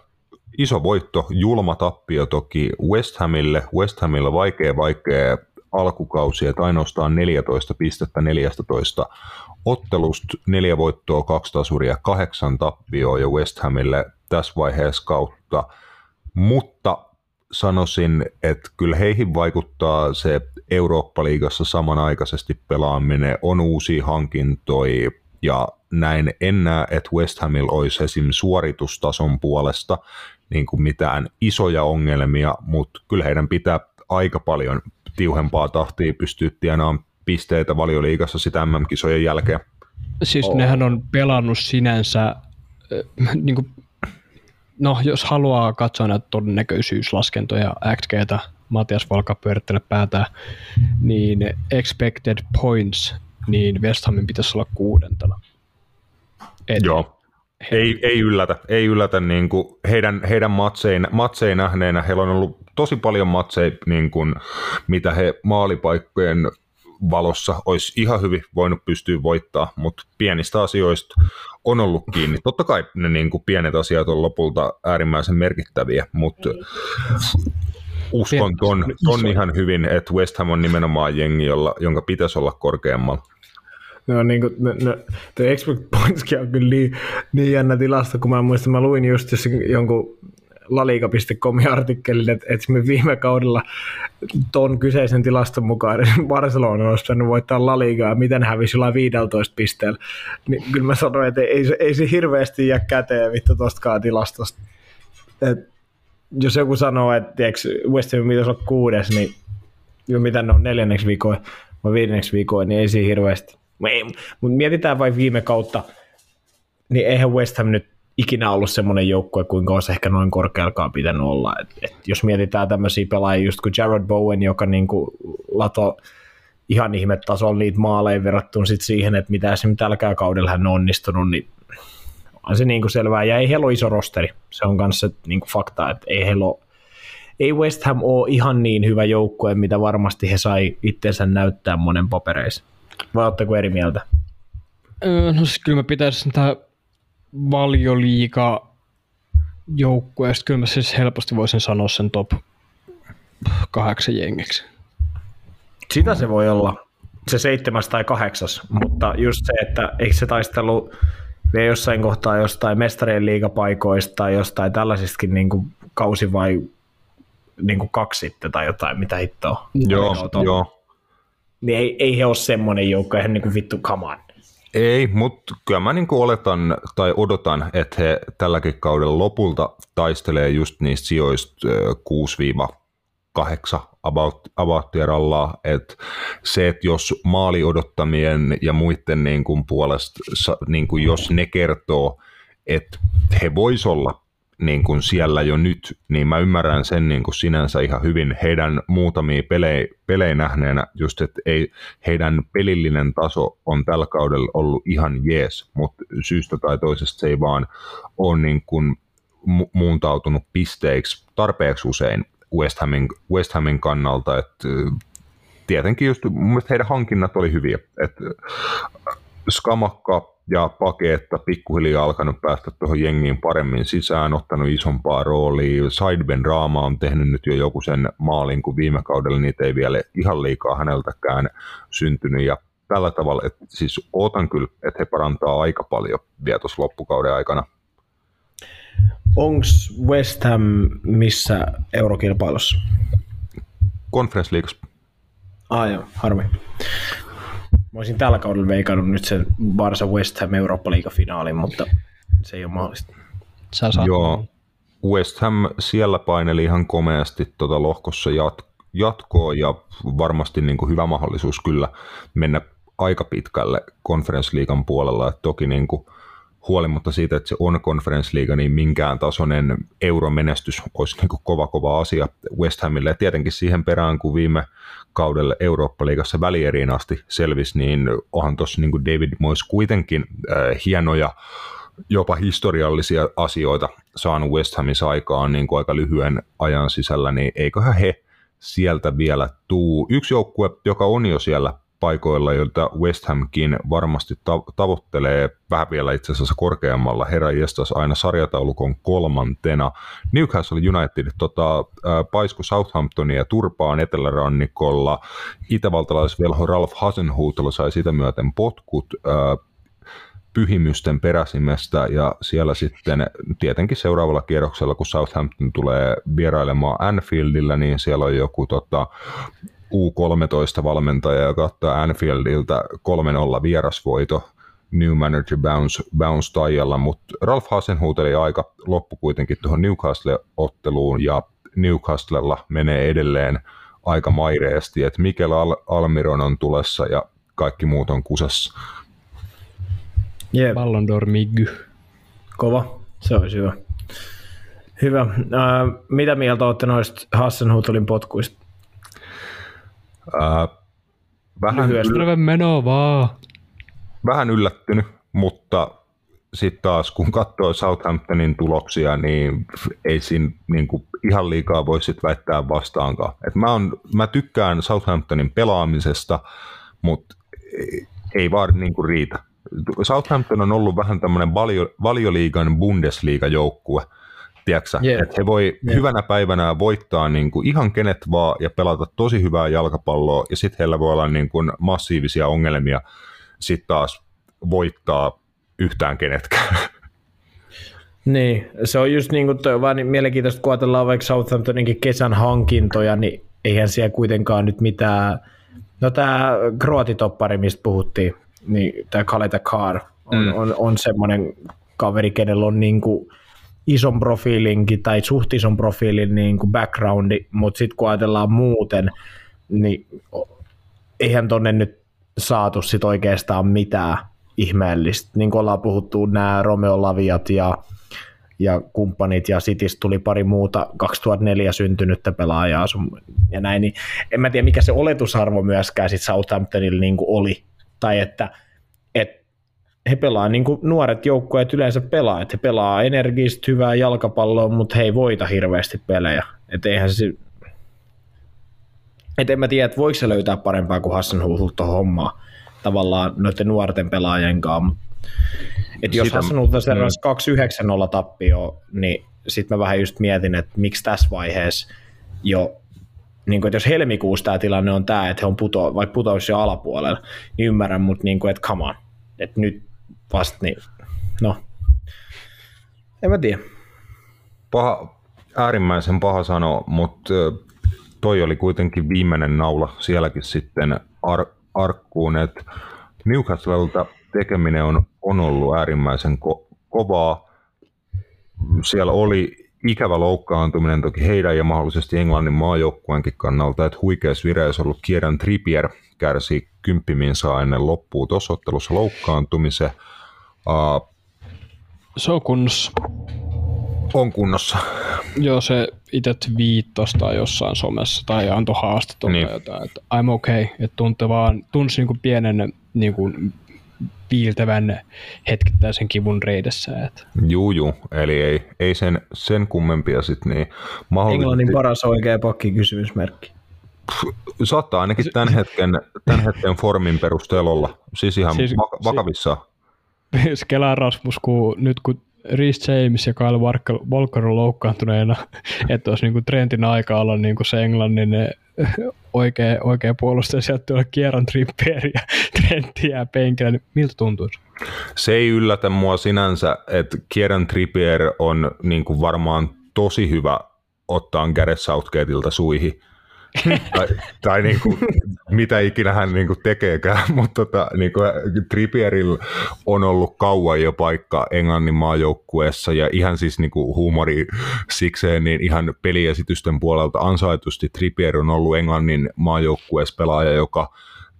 iso voitto, julma tappio toki West Hamille. West Hamilla vaikea vaikea alkukausi, että ainoastaan 14 pistettä 14 ottelusta, neljä voittoa, kaksi tasuria, kahdeksan tappioa jo West Hamille tässä vaiheessa kautta. Mutta sanoisin, että kyllä heihin vaikuttaa se Eurooppa-liigassa samanaikaisesti pelaaminen, on uusia hankintoja ja näin en näe, että West Hamilla olisi esim. suoritustason puolesta niin kuin mitään isoja ongelmia, mutta kyllä heidän pitää aika paljon tiuhempaa tahtia pystyä tienaamaan pisteitä valioliigassa sitä MM-kisojen jälkeen. Siis oh. nehän on pelannut sinänsä, äh, niin kuin, no jos haluaa katsoa näitä todennäköisyyslaskentoja XGtä, Matias Valka pyörittänyt päätä, niin expected points, niin West Hamin pitäisi olla kuudentena. Eli Joo. Ei, ei yllätä, ei yllätä niin kuin heidän, heidän matsein, matsein nähneenä. Heillä on ollut tosi paljon matseja, niin kuin, mitä he maalipaikkojen valossa olisi ihan hyvin voinut pystyä voittaa, mutta pienistä asioista on ollut kiinni. Totta kai ne niin kuin pienet asiat on lopulta äärimmäisen merkittäviä, mutta uskon ton, ton ihan hyvin, että West Ham on nimenomaan jengi, jolla, jonka pitäisi olla korkeammalla. No niin kuin, no, no, tuo expect pointskin on kyllä niin, niin jännä tilasta, kun mä muistan, mä luin just jonkun laliga.comin artikkelin, että, että me viime kaudella ton kyseisen tilaston mukaan Barcelona olisi pitänyt voittaa laligaa, miten hävisi jollain 15 pisteellä. Niin kyllä mä sanoin, että ei, ei se hirveästi jää käteen vittu tostakaan tilastosta. Et, jos joku sanoo, että tiiäks, West Ham pitäisi olla kuudes, niin mitä ne on neljänneksi viikoin vai viidenneksi viikoin, niin ei siinä hirveästi. Mutta mietitään vain viime kautta, niin eihän West Ham nyt ikinä ollut semmoinen joukkue, kuinka olisi ehkä noin korkealkaan pitänyt olla. Et, et jos mietitään tämmöisiä pelaajia just kuin Jared Bowen, joka niinku lato ihan ihmetasolla niitä maaleja verrattuna sit siihen, että mitä esimerkiksi tälläkään kaudella hän on onnistunut, niin on se niinku selvää. Ja ei heillä ole iso rosteri. Se on kanssa niinku fakta, että ei heillä ole ei West Ham ole ihan niin hyvä joukkue, mitä varmasti he sai itsensä näyttää monen papereissa. Vai oletteko eri mieltä? Öö, no siis kyllä mä pitäisin tämä valioliiga joukkueesta, kyllä mä siis helposti voisin sanoa sen top kahdeksan jengiksi. Sitä se voi olla, se seitsemäs tai kahdeksas, mutta just se, että eikö se taistelu vielä jossain kohtaa jostain mestarien liigapaikoista tai jostain tällaisistakin niin kuin kausi vai niin kuin kaksi sitten tai jotain, mitä hittoa. Joo, joo. Niin ei, ei he ole semmoinen joukko, eihän niin kuin vittu on. Ei, mutta kyllä mä niin oletan tai odotan, että he tälläkin kaudella lopulta taistelee just niistä sijoista 6-8 about, about että se, että jos maali odottamien ja muiden niin kuin puolesta, niin kuin jos ne kertoo, että he vois olla niin kuin siellä jo nyt, niin mä ymmärrän sen niin kuin sinänsä ihan hyvin. Heidän muutamia pelejä, pelejä nähneenä, just että ei, heidän pelillinen taso on tällä kaudella ollut ihan jees, mutta syystä tai toisesta se ei vaan ole niin kuin mu- muuntautunut pisteiksi tarpeeksi usein West Hamin, West Hamin kannalta, että tietenkin just mun mielestä heidän hankinnat oli hyviä, että Skamakka ja Paketta pikkuhiljaa alkanut päästä tuohon jengiin paremmin sisään, ottanut isompaa roolia. Sideben Raama on tehnyt nyt jo joku sen maalin, kun viime kaudella niitä ei vielä ihan liikaa häneltäkään syntynyt. Ja tällä tavalla, että siis ootan kyllä, että he parantaa aika paljon vielä tuossa loppukauden aikana. Onko West Ham missä eurokilpailussa? Conference League. Ah joo, harmi. Mä olisin tällä kaudella veikannut nyt sen Barsa West Ham eurooppa finaalin, mutta se ei ole mahdollista. Sä saat. Joo, West Ham siellä paineli ihan komeasti tuota lohkossa jat- jatkoa ja varmasti niin kuin hyvä mahdollisuus kyllä mennä aika pitkälle konferenssliigan puolella. Et toki niin kuin huolimatta siitä, että se on konferenssliiga, niin minkään tasoinen euromenestys olisi niin kuin kova kova asia West Hamille. Ja tietenkin siihen perään, kun viime kaudelle Eurooppa-liigassa välieriin asti selvisi, niin onhan tuossa niin David Moyes kuitenkin äh, hienoja jopa historiallisia asioita saanut West Hamissa aikaan niin kuin aika lyhyen ajan sisällä, niin eiköhän he sieltä vielä tuu. Yksi joukkue, joka on jo siellä paikoilla, joilta West Hamkin varmasti tavoittelee vähän vielä itse asiassa korkeammalla herra jestas aina sarjataulukon kolmantena. Newcastle United tota, paisku Southamptonia turpaan etelärannikolla. Itävaltalaisvelho Ralph Hasenhuutelo sai sitä myöten potkut pyhimysten peräsimestä ja siellä sitten tietenkin seuraavalla kierroksella, kun Southampton tulee vierailemaan Anfieldillä, niin siellä on joku tota, U13-valmentaja, joka ottaa Anfieldiltä 3-0 vierasvoito New Manager Bounce, Bounce taijalla, mutta Ralph Hasen huuteli aika loppu kuitenkin tuohon Newcastle-otteluun ja Newcastlella menee edelleen aika maireesti, että Mikel Al- Almiron on tulessa ja kaikki muut on kusessa. Ballon d'Or Miggy. Kova, se olisi hyvä. Hyvä. Äh, mitä mieltä olette noista Hassenhutelin potkuista? Vähän, yl... meno vaan. vähän yllättynyt, mutta sitten taas kun katsoo Southamptonin tuloksia, niin ei siinä niin kuin ihan liikaa voi sit väittää vastaankaan. Et mä, on, mä tykkään Southamptonin pelaamisesta, mutta ei vaan niin kuin riitä. Southampton on ollut vähän tämmöinen valio, valioliigan Bundesliga-joukkue, tiedätkö, yeah. että he voi yeah. hyvänä päivänä voittaa niin kuin ihan kenet vaan ja pelata tosi hyvää jalkapalloa, ja sitten heillä voi olla niin kuin massiivisia ongelmia sitten taas voittaa yhtään kenetkään. Niin, se on just niin kuin toi, vaan niin mielenkiintoista, kun ajatellaan vaikka Southamptoninkin kesän hankintoja, niin eihän siellä kuitenkaan nyt mitään, no tämä kroatitoppari, mistä puhuttiin, niin tämä Kaleta Kar on, mm. on, on semmoinen kaveri, kenellä on niin kuin ison profiilinkin tai suht ison profiilin niin kuin backgroundi, mutta sitten kun ajatellaan muuten, niin eihän tonne nyt saatu sit oikeastaan mitään ihmeellistä. Niin kuin ollaan puhuttu, nämä Romeo Laviat ja, ja kumppanit ja Citis tuli pari muuta 2004 syntynyttä pelaajaa ja näin, niin en mä tiedä mikä se oletusarvo myöskään sit Southamptonilla niin kuin oli, tai että et he pelaa niin kuin nuoret joukkueet yleensä pelaa, että he pelaa energistä hyvää jalkapalloa, mutta he ei voita hirveästi pelejä. Että eihän se, et en mä tiedä, että voiko se löytää parempaa kuin Hassan tuohon hommaa tavallaan noiden nuorten pelaajien kanssa. Et jos Sitä, Hassan seuraavaksi mm. 2-9-0 tappio, niin sitten mä vähän just mietin, että miksi tässä vaiheessa jo niin kuin, että jos helmikuussa tämä tilanne on tämä, että he on puto, vaikka putous jo alapuolella, niin ymmärrän, mutta niin kuin, että come on, että nyt vasta, niin no, en mä tiedä. Paha, äärimmäisen paha sanoa, mutta toi oli kuitenkin viimeinen naula sielläkin sitten ar- arkkuun, että Newcastlelta tekeminen on, on ollut äärimmäisen ko- kovaa. Siellä oli ikävä loukkaantuminen toki heidän ja mahdollisesti Englannin maajoukkueenkin kannalta, että huikeassa vireessä ollut Kieran Trippier kärsi kymppiminsa ennen loppuu tuossa ottelussa loukkaantumisen. Uh, se on kunnossa. On kunnossa. Joo, se itse viittosta jossain somessa tai antoi haastetta niin. jotain, että I'm okay, että tunte vaan, tunsi niin pienen niin kuin piiltävän hetkittäisen kivun reidessä. Että. Juu, juu. Eli ei, ei sen, sen kummempia sitten niin mahdollisesti... Englannin paras oikea pakki kysymysmerkki. Saattaa ainakin tämän hetken, tämän hetken formin perusteella olla. Siis ihan siis, vakavissa. Siis Kela Rasmus, kun nyt kun Rhys James ja Kyle Walker, on loukkaantuneena, että olisi niin Trentin aika olla niin se Englannin oikea, oikea puolustaja, sieltä tulee Kieran Trippier ja Trentti jää penkillä, niin miltä tuntuisi? Se ei yllätä mua sinänsä, että Kieran Trippier on niin kuin varmaan tosi hyvä ottaa Gareth Southgateilta suihin tai, tai niin kuin, mitä ikinä hän niin kuin tekeekään, mutta tota, niin kuin Trippierillä on ollut kauan jo paikka Englannin maajoukkueessa ja ihan siis niin kuin huumori sikseen, niin ihan peliesitysten puolelta ansaitusti Trippier on ollut Englannin maajoukkueessa pelaaja, joka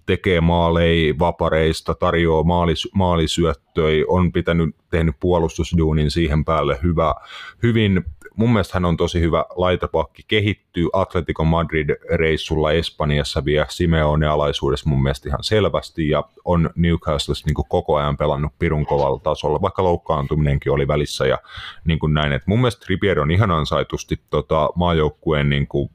tekee maaleja vapareista, tarjoaa maalis, maalisyöttöjä, on pitänyt, tehnyt puolustusduunin siihen päälle hyvä, hyvin mun mielestä hän on tosi hyvä laitapakki, kehittyy Atletico Madrid-reissulla Espanjassa vielä Simeone-alaisuudessa mun mielestä ihan selvästi ja on Newcastlessa niin koko ajan pelannut pirun kovalla tasolla, vaikka loukkaantuminenkin oli välissä ja niin kuin näin, että mun mielestä Trippier on ihan ansaitusti tota, maajoukkueen niin kuin,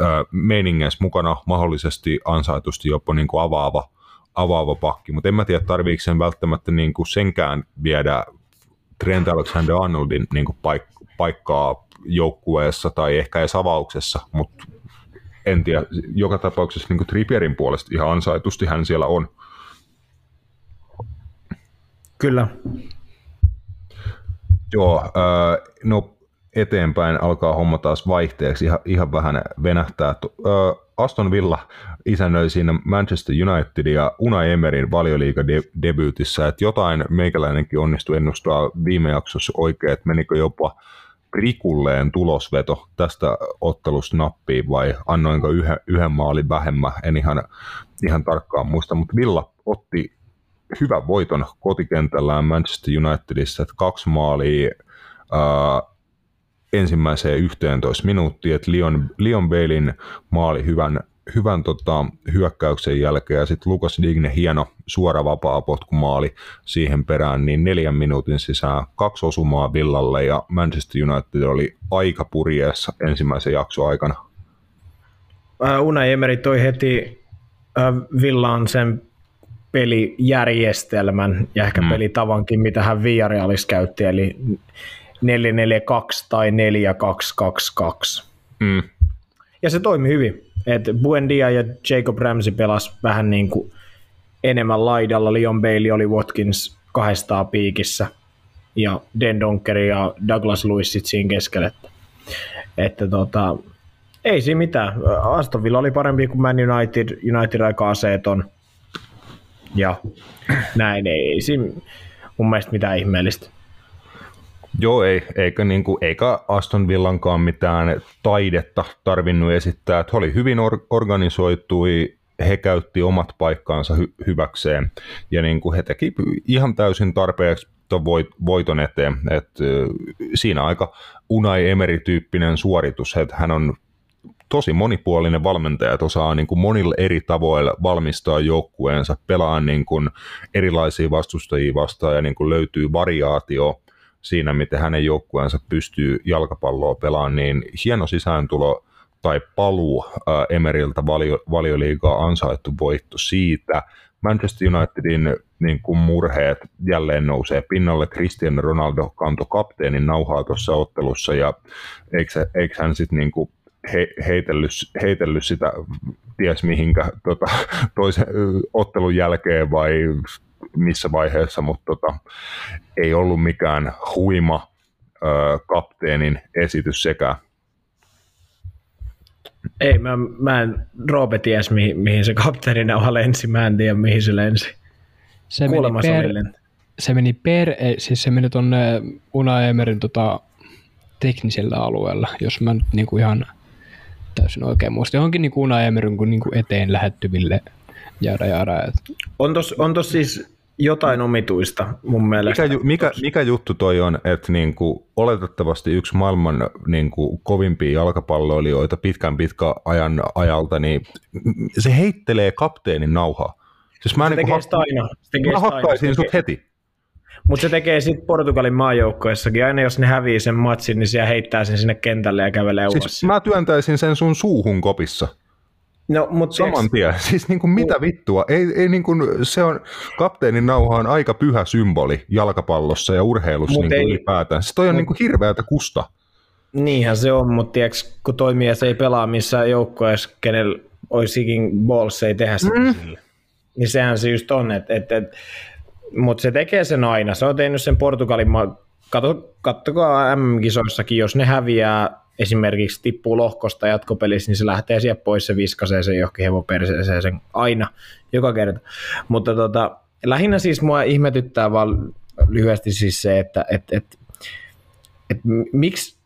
äh, meiningeissä mukana mahdollisesti ansaitusti jopa niin kuin avaava, avaava pakki, mutta en mä tiedä tarviiko sen välttämättä niin kuin senkään viedä Trent Alexander-Arnoldin niin kuin paikkaa joukkueessa tai ehkä edes avauksessa, mutta en tiedä, joka tapauksessa niin Trippierin puolesta ihan ansaitusti hän siellä on. Kyllä. Joo, no eteenpäin alkaa homma taas vaihteeksi, ihan, ihan vähän venähtää. Aston Villa isännöi siinä Manchester United ja Unai Emerin valioliiga debyytissä, että jotain meikäläinenkin onnistui ennustaa viime jaksossa oikein, että menikö jopa prikulleen tulosveto tästä ottelusta nappiin vai annoinko yhden, yhden maalin vähemmän, en ihan, ihan tarkkaan muista, mutta Villa otti hyvän voiton kotikentällään Manchester Unitedissa, että kaksi maalia ää, ensimmäiseen 11 minuuttiin, että Leon, Leon Bailin maali hyvän hyvän tota, hyökkäyksen jälkeen ja sitten Lukas Digne hieno suora vapaa potkumaali siihen perään, niin neljän minuutin sisään kaksi osumaa Villalle ja Manchester United oli aika purjeessa ensimmäisen jakson aikana. Uh, Unai Emery toi heti uh, Villaan sen pelijärjestelmän ja ehkä mm. pelitavankin, mitä hän Villarealissa käytti, eli 442 tai 4222. Mm. Ja se toimi hyvin. Et Buendia ja Jacob Ramsey pelas vähän niin kuin enemmän laidalla. Leon Bailey oli Watkins kahdestaan piikissä ja Den Donker ja Douglas Lewis sit siinä keskellä. Että, että tota, ei siinä mitään. Aston Villa oli parempi kuin Man United. United aika aseeton. Ja näin ei siinä mun mielestä mitään ihmeellistä. Joo, ei, eikä, niin kuin, eikä Aston Villankaan mitään taidetta tarvinnut esittää. Että oli hyvin or- organisoitui, he käytti omat paikkaansa hy- hyväkseen ja niin kuin he teki ihan täysin tarpeeksi voit- voiton eteen. Et, siinä aika Unai Emery-tyyppinen suoritus, että hän on tosi monipuolinen valmentaja, että osaa niin kuin monilla eri tavoilla valmistaa joukkueensa, pelaa niin kuin erilaisia vastustajia vastaan ja niin kuin löytyy variaatio siinä, miten hänen joukkueensa pystyy jalkapalloa pelaamaan, niin hieno sisääntulo tai paluu Emeriltä valio, valioliigaa ansaittu voitto siitä. Manchester Unitedin niin kuin murheet jälleen nousee pinnalle. Cristiano Ronaldo kantoi kapteenin nauhaa tuossa ottelussa ja eikö, hän sitten niin kuin he, heitellyt, heitellyt sitä ties mihinkä tota, toisen ottelun jälkeen vai missä vaiheessa, mutta tota, ei ollut mikään huima ö, kapteenin esitys sekä. Ei, mä, mä en, Roope ties mihin, mihin se kapteeni nauha lensi, mä en tiedä mihin se lensi. Se meni, per, se meni per, siis se meni tuonne Una Emerin tota, teknisellä alueella, jos mä nyt niinku ihan täysin oikein muista. Johonkin niin Una Emerin niin kuin eteen lähettyville jada jada. On tos, on tos siis jotain omituista mun mielestä. Mikä, mikä, mikä juttu toi on, että niinku, oletettavasti yksi maailman niinku, kovimpia jalkapalloilijoita pitkän pitkän ajan ajalta, niin se heittelee kapteenin nauhaa. Siis mä, se niinku, tekee hak- aina. Se tekee mä hakkaisin aina. sut heti. Mutta se tekee sitten Portugalin maajoukkoessakin. Aina jos ne hävii sen matsin, niin siellä heittää sen sinne kentälle ja kävelee siis ulos. Mä työntäisin sen sun suuhun kopissa. No, mutta Saman tien. Siis niin kuin mitä vittua? Ei, ei niin kuin, se on, kapteenin nauha on aika pyhä symboli jalkapallossa ja urheilussa niin ei, ylipäätään. Se toi on mut, niin kuin hirveätä kusta. Niinhän se on, mutta tiiäks, kun toimija ei pelaa missään joukkoessa, kenellä olisikin balls ei tehdä sitä mm. sille. Niin sehän se just on, että et, et, mutta se tekee sen aina. Se on tehnyt sen Portugalin, kattokaa MM-kisoissakin, jos ne häviää esimerkiksi tippuu lohkosta jatkopelissä, niin se lähtee sieltä pois, se viskasee sen johonkin hevoperseeseen sen aina, joka kerta. Mutta tota, lähinnä siis mua ihmetyttää vaan lyhyesti siis se, että et, et, et, miksi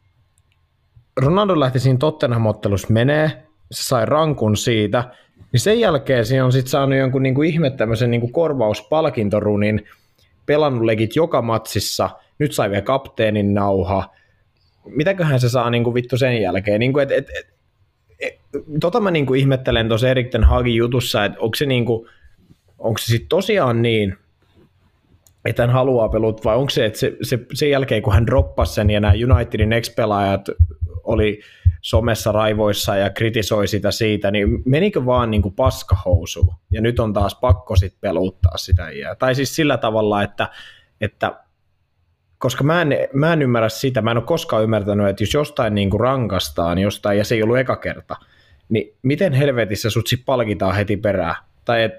Ronaldo lähti siinä Tottenham-ottelussa menee, se sai rankun siitä, niin sen jälkeen siinä on sitten saanut jonkun niinku ihme tämmöisen niinku korvauspalkintorunin, pelannut legit joka matsissa, nyt sai vielä kapteenin nauha, mitäköhän se saa niin kuin vittu sen jälkeen. Niin kuin, et, et, et, tota mä niin kuin ihmettelen tuossa Erik Ten Hagin jutussa, että onko se, niin kuin, onko se sitten tosiaan niin, että hän haluaa pelut, vai onko se, että se, se, sen jälkeen kun hän droppasi sen ja nämä Unitedin ex-pelaajat oli somessa raivoissa ja kritisoi sitä siitä, niin menikö vaan niin kuin paskahousuun ja nyt on taas pakko sitten peluttaa sitä. Tai siis sillä tavalla, että, että koska mä en, mä en ymmärrä sitä, mä en ole koskaan ymmärtänyt, että jos jostain niin kuin rankastaan jostain, ja se ei ollut eka kerta, niin miten helvetissä sut sit palkitaan heti perään? Tai et,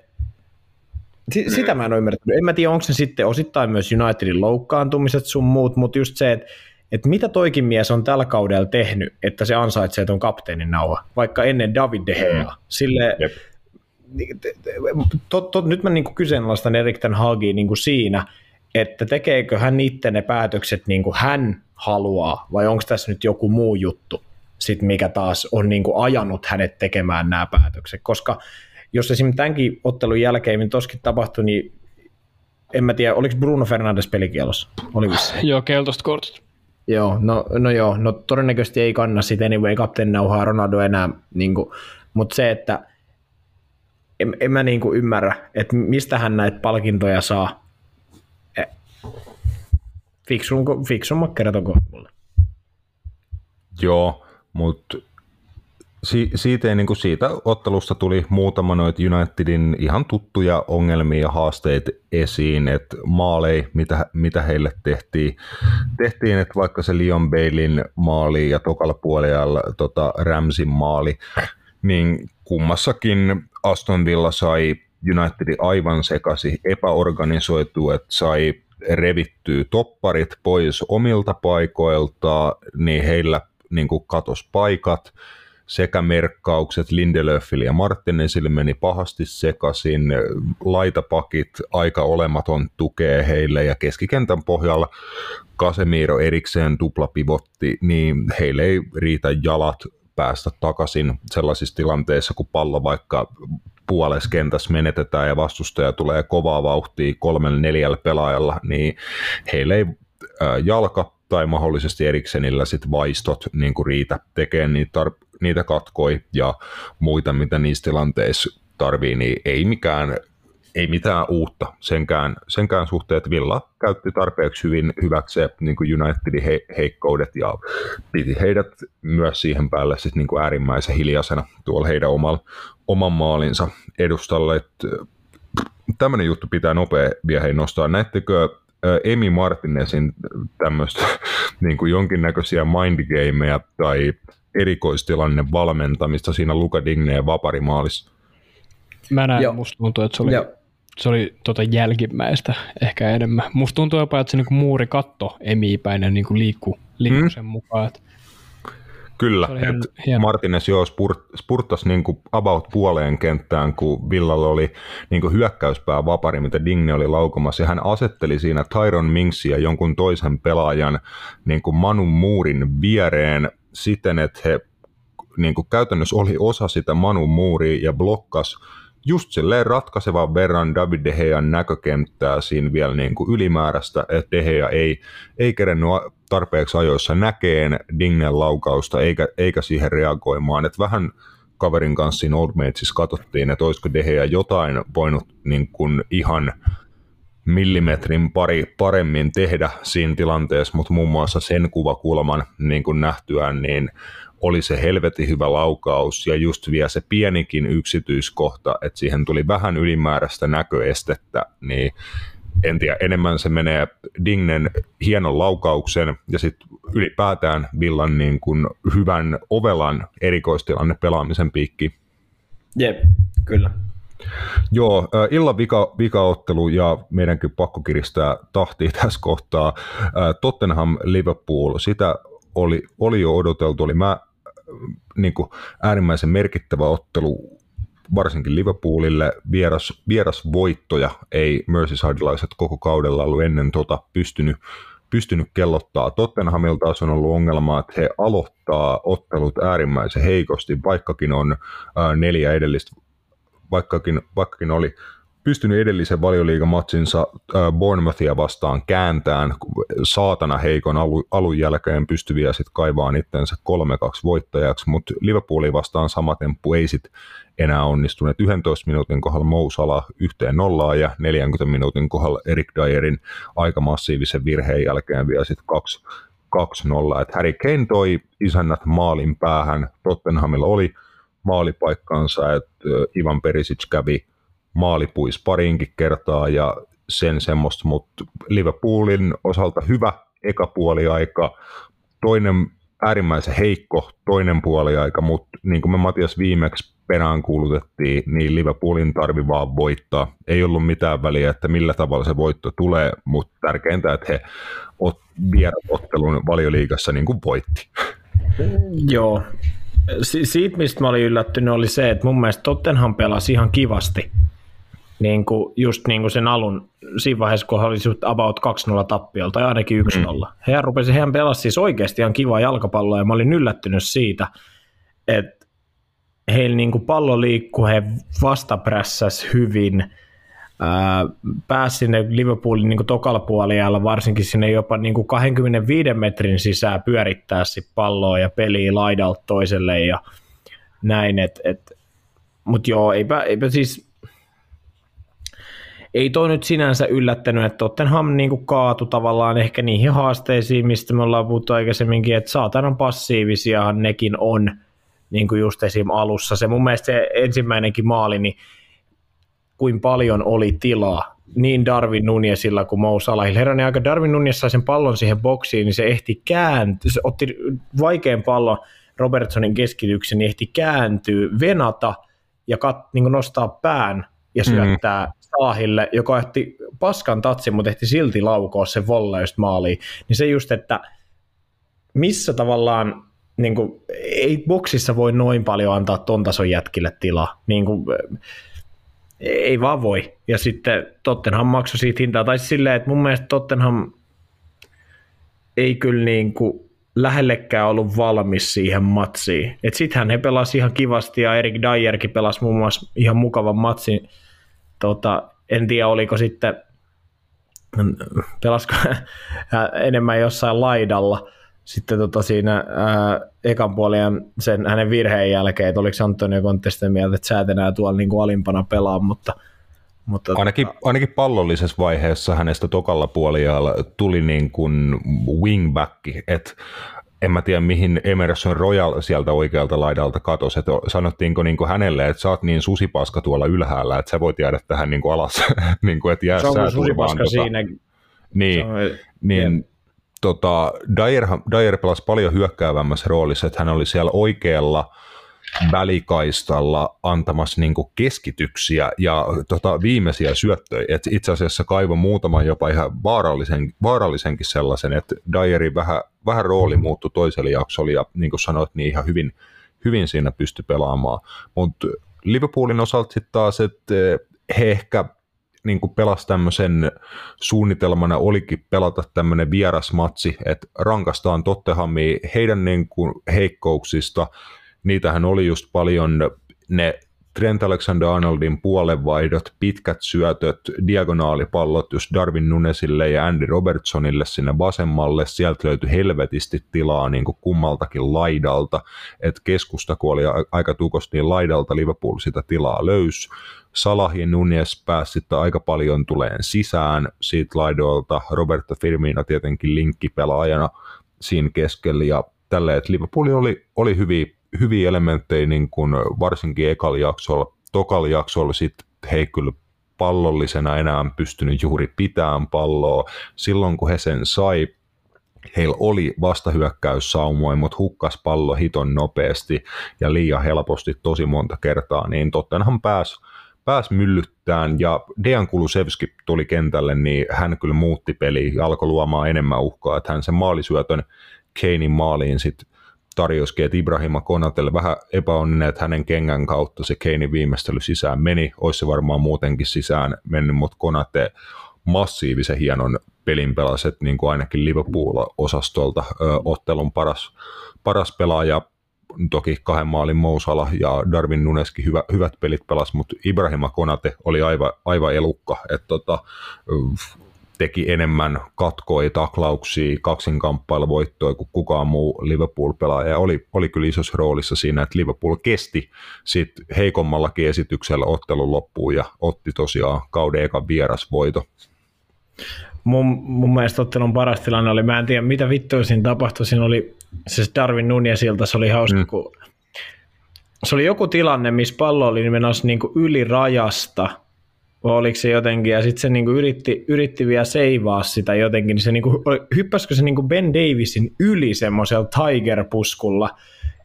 sitä mä en ole ymmärtänyt. En mä tiedä, onko se sitten osittain myös Unitedin loukkaantumiset sun muut, mutta just se, että että mitä toikin mies on tällä kaudella tehnyt, että se ansaitsee ton kapteenin nauha, vaikka ennen David De Gea. Mm. Sille, tot, tot, nyt mä niinku kyseenalaistan Erik Ten Hagia niinku siinä, että tekeekö hän itse ne päätökset niin kuin hän haluaa, vai onko tässä nyt joku muu juttu, sit mikä taas on niin kuin ajanut hänet tekemään nämä päätökset, koska jos esimerkiksi tämänkin ottelun jälkeen, mitä toskin tapahtui, niin en mä tiedä, oliko Bruno Fernandes pelikielossa? Oli Joo, keltaiset kortit. Joo, no, no joo, no todennäköisesti ei kanna sitten anyway kapteenin nauhaa Ronaldo enää niin kuin, mutta se, että en, en mä niinku ymmärrä, että mistä hän näitä palkintoja saa. Fiksun, fiksumma kertoko mulle. Joo, mutta si- siitä, niin kuin siitä ottelusta tuli muutama noita Unitedin ihan tuttuja ongelmia ja haasteita esiin, että maalei, mitä, mitä heille tehtiin, tehtiin, että vaikka se Leon Bailin maali ja tokalla puolella tota Ramsin maali, niin kummassakin Aston Villa sai Unitedin aivan sekasi epäorganisoitu, että sai revittyä topparit pois omilta paikoilta, niin heillä niin kuin katos paikat, sekä merkkaukset. Lindelöfille ja Martinezille meni pahasti sekaisin, laitapakit aika olematon tukee heille ja keskikentän pohjalla Casemiro erikseen tuplapivotti, niin heille ei riitä jalat päästä takaisin sellaisissa tilanteissa, kun pallo vaikka puolessa kentässä menetetään ja vastustaja tulee kovaa vauhtia kolmelle neljällä pelaajalla, niin heille ei jalka tai mahdollisesti Eriksenillä sit vaistot niin kuin riitä tekemään niitä, tar- niitä katkoi ja muita, mitä niissä tilanteissa tarvii, niin ei mikään ei mitään uutta senkään, senkään suhteen, että Villa käytti tarpeeksi hyvin hyväkseen niin kuin Unitedin he, heikkoudet ja piti heidät myös siihen päälle sit niin kuin äärimmäisen hiljaisena tuolla heidän omal, oman maalinsa edustalle. Tämmöinen juttu pitää nopea vielä hei nostaa. Näettekö Emi Martinezin tämmöistä niin kuin jonkinnäköisiä mindgameja tai erikoistilanne valmentamista siinä Luka Digneen vaparimaalissa? Mä näen, Joo. musta tuntuu, että se oli, Joo. Se oli tota jälkimmäistä ehkä enemmän. Musta tuntuu jopa, että se niinku muuri katto emipäinen niinku liikkuu, liikkuu hmm. sen mukaan. Että Kyllä, että Martinez jo spurt, spurttasi niin kuin about puoleen kenttään, kun Villalla oli niin kuin hyökkäyspää vapari, mitä Digne oli laukomassa, ja hän asetteli siinä Tyron Minksin ja jonkun toisen pelaajan niin kuin Manu Muurin viereen siten, että he niin kuin käytännössä oli osa sitä Manu Muuria ja blokkas just silleen ratkaisevan verran David De Gean näkökenttää siinä vielä niin kuin ylimääräistä, että De Gea ei, ei kerennyt tarpeeksi ajoissa näkeen Dingen laukausta eikä, eikä siihen reagoimaan, että vähän kaverin kanssa siinä Old Matesissa katsottiin, että olisiko De Gea jotain voinut niin kuin ihan millimetrin pari paremmin tehdä siinä tilanteessa, mutta muun muassa sen kuvakulman niin kuin nähtyään, niin oli se helvetin hyvä laukaus ja just vielä se pienikin yksityiskohta, että siihen tuli vähän ylimääräistä näköestettä, niin en tiedä, enemmän se menee Dignen hienon laukauksen ja sitten ylipäätään Villan niin kuin hyvän ovelan erikoistilanne pelaamisen piikki. Jep, kyllä. Joo, illan vika, vikaottelu ja meidänkin pakko kiristää tahtia tässä kohtaa. Tottenham Liverpool, sitä oli, oli jo odoteltu, oli mä, niin kuin äärimmäisen merkittävä ottelu varsinkin Liverpoolille vieras, vieras voittoja ei Merseysidelaiset koko kaudella ollut ennen tota pystynyt, pystynyt kellottaa. Tottenhamilta on ollut ongelma, että he aloittaa ottelut äärimmäisen heikosti, vaikkakin on ää, neljä edellistä, vaikkakin, vaikkakin oli pystynyt edellisen valioliigamatsinsa Bournemouthia vastaan kääntään saatana heikon alu, alun jälkeen pystyviä sitten kaivaa itsensä 3-2 voittajaksi, mutta Liverpoolin vastaan sama temppu ei sitten enää onnistuneet 11 minuutin kohdalla Mousala yhteen nollaan ja 40 minuutin kohdalla Erik Dyerin aika massiivisen virheen jälkeen vielä sitten 2 2-0. Et Harry Kane toi isännät maalin päähän, Tottenhamilla oli maalipaikkansa, että Ivan Perisic kävi maalipuis parinkin kertaa ja sen semmoista, mutta Liverpoolin osalta hyvä eka puoliaika, toinen äärimmäisen heikko toinen puoliaika, mutta niin kuin me Matias viimeksi perään kuulutettiin, niin Liverpoolin tarvi vaan voittaa. Ei ollut mitään väliä, että millä tavalla se voitto tulee, mutta tärkeintä, että he ot, ottelun valioliigassa niin kuin voitti. Joo. Si- siitä, mistä mä olin yllättynyt, oli se, että mun mielestä Tottenham pelasi ihan kivasti niin kuin just niin kuin sen alun, siinä vaiheessa, kun oli about 2-0 tappiolta, tai ainakin 1-0. Mm. Hehän rupesi, hehän pelasi siis oikeasti ihan kivaa jalkapalloa, ja mä olin yllättynyt siitä, että heillä niin kuin pallo liikkuu, he vastaprässäs hyvin, ää, pääsi sinne Liverpoolin niin tokalla puolella, varsinkin sinne jopa niin kuin 25 metrin sisään pyörittää sit palloa ja peliä laidalta toiselle ja näin, että et mut joo, eipä, eipä siis, ei toi nyt sinänsä yllättänyt, että Tottenham niin kuin kaatu tavallaan ehkä niihin haasteisiin, mistä me ollaan puhuttu aikaisemminkin, että saatanan passiivisiahan nekin on, niin kuin just esim. alussa. Se mun mielestä se ensimmäinenkin maali, niin kuin paljon oli tilaa niin Darwin Nunezilla kuin Mo Salahilla. Herranen aika Darwin Nunez sai sen pallon siihen boksiin, niin se ehti kääntyä, se otti vaikean pallon Robertsonin keskityksen, niin ehti kääntyä, venata ja kat, niin nostaa pään ja mhm. syöttää mm. Salahille, joka ehti paskan tatsin, mutta ehti silti laukoa sen volleista maaliin. Niin se just, että missä tavallaan niin kuin, ei boksissa voi noin paljon antaa ton tason jätkille tilaa. Niin kuin, ei vaan voi. Ja sitten Tottenham maksoi siitä hintaa. Tai silleen, että mun mielestä Tottenham ei kyllä niin kuin lähellekään ollut valmis siihen matsiin. Et sittenhän he pelasi ihan kivasti ja Erik Dyerkin pelasi muun muassa ihan mukavan matsin. Tota, en tiedä, oliko sitten, pelasko enemmän jossain laidalla, sitten tota siinä ää, ekan puolien sen hänen virheen jälkeen, että oliko Antonio Conte sitä mieltä, että sä et enää tuolla niin kuin alimpana pelaa, mutta, mutta ainakin, tota... ainakin pallollisessa vaiheessa hänestä tokalla puoliajalla tuli niin kuin wingback, että en mä tiedä mihin Emerson Royal sieltä oikealta laidalta katosi, että sanottiinko niin kuin hänelle, että sä oot niin susipaska tuolla ylhäällä, että sä voit jäädä tähän niin kuin alas, niin kuin, että jää se on susipaska tota, siinä. Niin, on, niin tota, Dyer, Dyer pelasi paljon hyökkäävämmässä roolissa, että hän oli siellä oikealla välikaistalla antamassa niin keskityksiä ja tota, viimeisiä syöttöjä. Et itse asiassa kaivo muutaman jopa ihan vaarallisen, vaarallisenkin sellaisen, että Dyerin vähän, vähän rooli muuttui toiselle jaksolle ja niin kuin sanoit, niin ihan hyvin, hyvin siinä pystyi pelaamaan. Mutta Liverpoolin osalta sitten taas, että he ehkä niin kuin pelasi tämmöisen suunnitelmana olikin pelata tämmöinen vierasmatsi, että rankastaan Tottenhamia heidän niin kuin heikkouksista. Niitähän oli just paljon ne Trent Alexander-Arnoldin puolenvaihdot, pitkät syötöt, diagonaalipallot just Darwin Nunesille ja Andy Robertsonille sinne vasemmalle. Sieltä löytyi helvetisti tilaa niin kuin kummaltakin laidalta. Et keskusta, kun oli aika tukosti, niin laidalta Liverpool sitä tilaa löys. Salah ja Nunes pääsi aika paljon tuleen sisään siitä laidoilta. Roberto Firmino tietenkin linkkipelaajana siinä keskellä ja tälleen, että Liverpool oli, oli hyviä, hyviä elementtejä niin kuin varsinkin ekalla jaksolla. Tokalla jaksolla sitten he kyllä pallollisena enää pystynyt juuri pitämään palloa. Silloin kun he sen sai, heillä oli vastahyökkäyssaumoja, mutta hukkas pallo hiton nopeasti ja liian helposti tosi monta kertaa, niin Tottenham pääsi pääsi myllyttään ja Dejan Kulusevski tuli kentälle, niin hän kyllä muutti peli ja alkoi luomaan enemmän uhkaa, että hän sen maalisyötön Keinin maaliin sitten tarjosikin, että Ibrahima Konatelle vähän epäonninen, että hänen kengän kautta se Keinin viimeistely sisään meni, olisi se varmaan muutenkin sisään mennyt, mutta Konate massiivisen hienon pelin pelasi, että niin kuin ainakin Liverpool-osastolta ö, ottelun paras, paras pelaaja. Toki kahden maalin Mousala ja Darwin Nuneskin hyvä, hyvät pelit pelas, mutta Ibrahima Konate oli aivan, aivan elukka, että tota, teki enemmän katkoi, taklauksia, kaksinkamppailla voittoja kuin kukaan muu Liverpool-pelaaja. Ja oli, oli kyllä isossa roolissa siinä, että Liverpool kesti sit heikommallakin esityksellä ottelun loppuun ja otti tosiaan kauden ekan vierasvoito mun, mun mielestä ottelun paras tilanne oli, mä en tiedä mitä vittua siinä tapahtui, siinä oli siis Darwin Nunezilta, se oli hauska, mm. kun se oli joku tilanne, missä pallo oli menossa niin yli rajasta, vai oliko se jotenkin, ja sitten se niin yritti, yritti vielä seivaa sitä jotenkin, niin se niin kuin, hyppäskö se niin kuin Ben Davisin yli semmoisella Tiger-puskulla,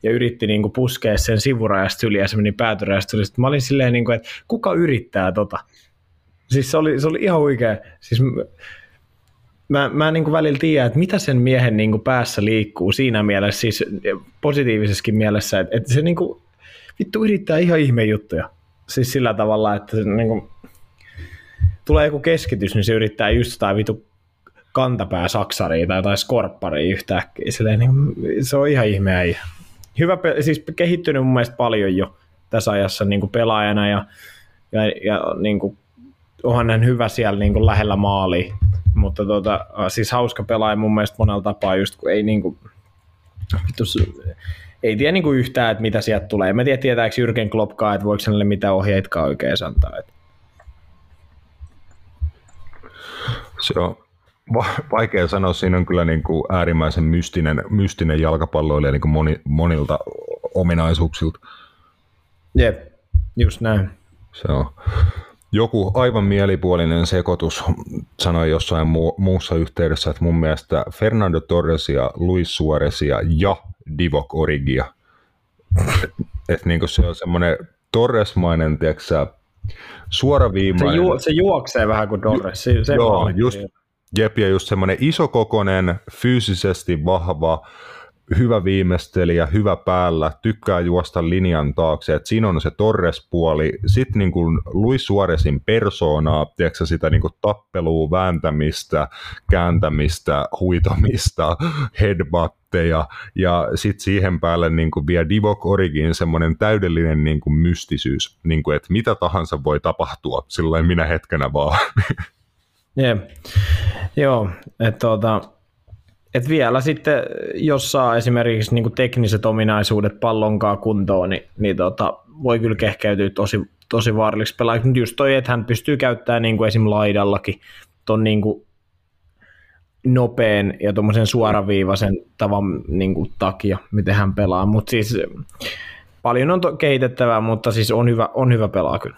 ja yritti niin kuin puskea sen sivurajasta yli, ja se meni päätyrajasta yli. Sitten mä olin silleen, niin kuin, että kuka yrittää tota? Siis se oli, se oli ihan oikein. Siis mä, mä niin kuin välillä tiedän, että mitä sen miehen niin kuin päässä liikkuu siinä mielessä, siis positiivisessakin mielessä, että, että se niin kuin, vittu yrittää ihan ihme juttuja. Siis sillä tavalla, että se niin kuin, tulee joku keskitys, niin se yrittää just jotain vitu kantapää saksaria tai jotain skorpparia yhtäkkiä. Silleen, niin, se on ihan ihmeä. Hyvä, siis kehittynyt mun mielestä paljon jo tässä ajassa niin kuin pelaajana ja, ja, ja niin kuin, onhan hän hyvä siellä niin kuin lähellä maalia mutta tota, siis hauska pelaaja mun mielestä monella tapaa, just kun ei niinku, vitus, ei tiedä niin kuin yhtään, että mitä sieltä tulee. Mä tiedä, tietääkö Jürgen Kloppkaa, että voiko hänelle mitä ohjeitkaan oikein antaa. Että. Se on vaikea sanoa, siinä on kyllä niin kuin äärimmäisen mystinen, mystinen jalkapalloilija niin kuin moni, monilta ominaisuuksilta. Jep, just näin. Se on. Joku aivan mielipuolinen sekoitus sanoi jossain mu- muussa yhteydessä, että mun mielestä Fernando Torresia, Luis Suarezia ja Divock Origia. Että et niinku se on semmoinen Torresmainen, tiedätkö suoraviimainen. Se, ju- se juoksee vähän kuin Torres. Se, se Joo, just, jep, ja just semmoinen isokokonen, fyysisesti vahva, hyvä viimeistelijä, hyvä päällä, tykkää juosta linjan taakse, että siinä on se Torres-puoli, sitten niin kuin Luis Suarezin persoonaa, tiedätkö, sitä niin kuin tappelua, vääntämistä, kääntämistä, huitomista, headbutteja, ja sitten siihen päälle niin kuin vielä Divock Origin semmoinen täydellinen niin kuin mystisyys, niin kuin, että mitä tahansa voi tapahtua, silloin minä hetkenä vaan. Jep. Joo, että tuota, et vielä sitten, jos saa esimerkiksi niin tekniset ominaisuudet pallonkaan kuntoon, niin, niin tota, voi kyllä kehkeytyä tosi, tosi vaaralliseksi pelaajaksi. Mutta just toi, että hän pystyy käyttämään niin kuin esim. laidallakin ton niin kuin nopean ja tuommoisen suoraviivaisen tavan niin takia, miten hän pelaa. Mutta siis paljon on to- kehitettävää, mutta siis on hyvä, on hyvä pelaa kyllä.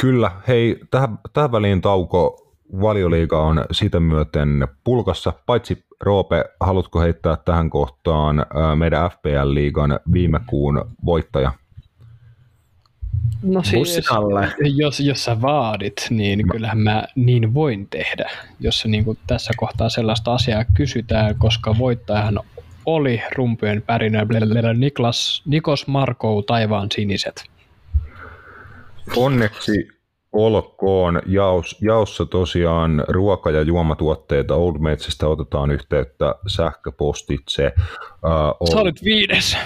Kyllä. Hei, tähän, tähän väliin tauko valioliiga on sitä myöten pulkassa. Paitsi Roope, haluatko heittää tähän kohtaan meidän FPL-liigan viime kuun voittaja? No siis, jos, jos sä vaadit, niin mä... kyllähän mä niin voin tehdä, jos se niin kuin tässä kohtaa sellaista asiaa kysytään, koska voittajahan oli rumpujen pärinä Niklas, Nikos Markou taivaan siniset. Onneksi olkoon. Jaos, jaossa tosiaan ruoka- ja juomatuotteita Old Matsista otetaan yhteyttä sähköpostitse. Uh, Sä olit viides.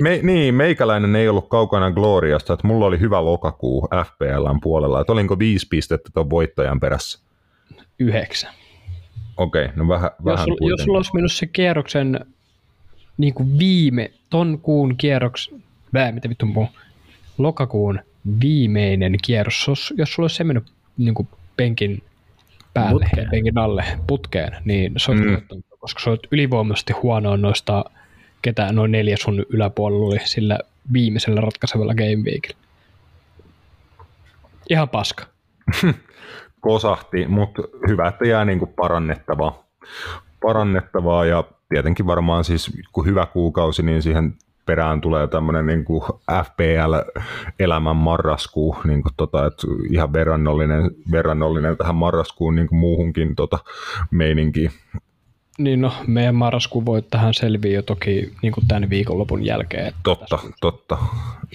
Me, niin, meikäläinen ei ollut kaukana Gloriasta, että mulla oli hyvä lokakuu FPLn puolella. Että olinko viisi pistettä tuon voittajan perässä? Yhdeksän. Okei, okay, no vähän, jos, vähän jos sulla olisi mennyt se kierroksen niin kuin viime, ton kuun kierroks, vää, mitä vittu lokakuun viimeinen kierros, jos, jos sulla olisi se mennyt niin kuin penkin päälle, putkeen. penkin alle, putkeen, niin se olisi mm. koska se olet ylivoimaisesti huonoa noista, ketä noin neljä sun yläpuolella oli sillä viimeisellä ratkaisevalla game weekillä. Ihan paska. Kosahti, mutta hyvä, että jää niin kuin parannettavaa. parannettavaa ja tietenkin varmaan siis kun hyvä kuukausi, niin siihen perään tulee tämmöinen niin FPL-elämän marraskuu, niin kuin tota, että ihan verrannollinen, verrannollinen tähän marraskuun niin kuin muuhunkin tota, meininkiin. Niin no, meidän marraskuun voi tähän selviä jo toki niin kuin tämän viikonlopun jälkeen. Totta, tässä. totta.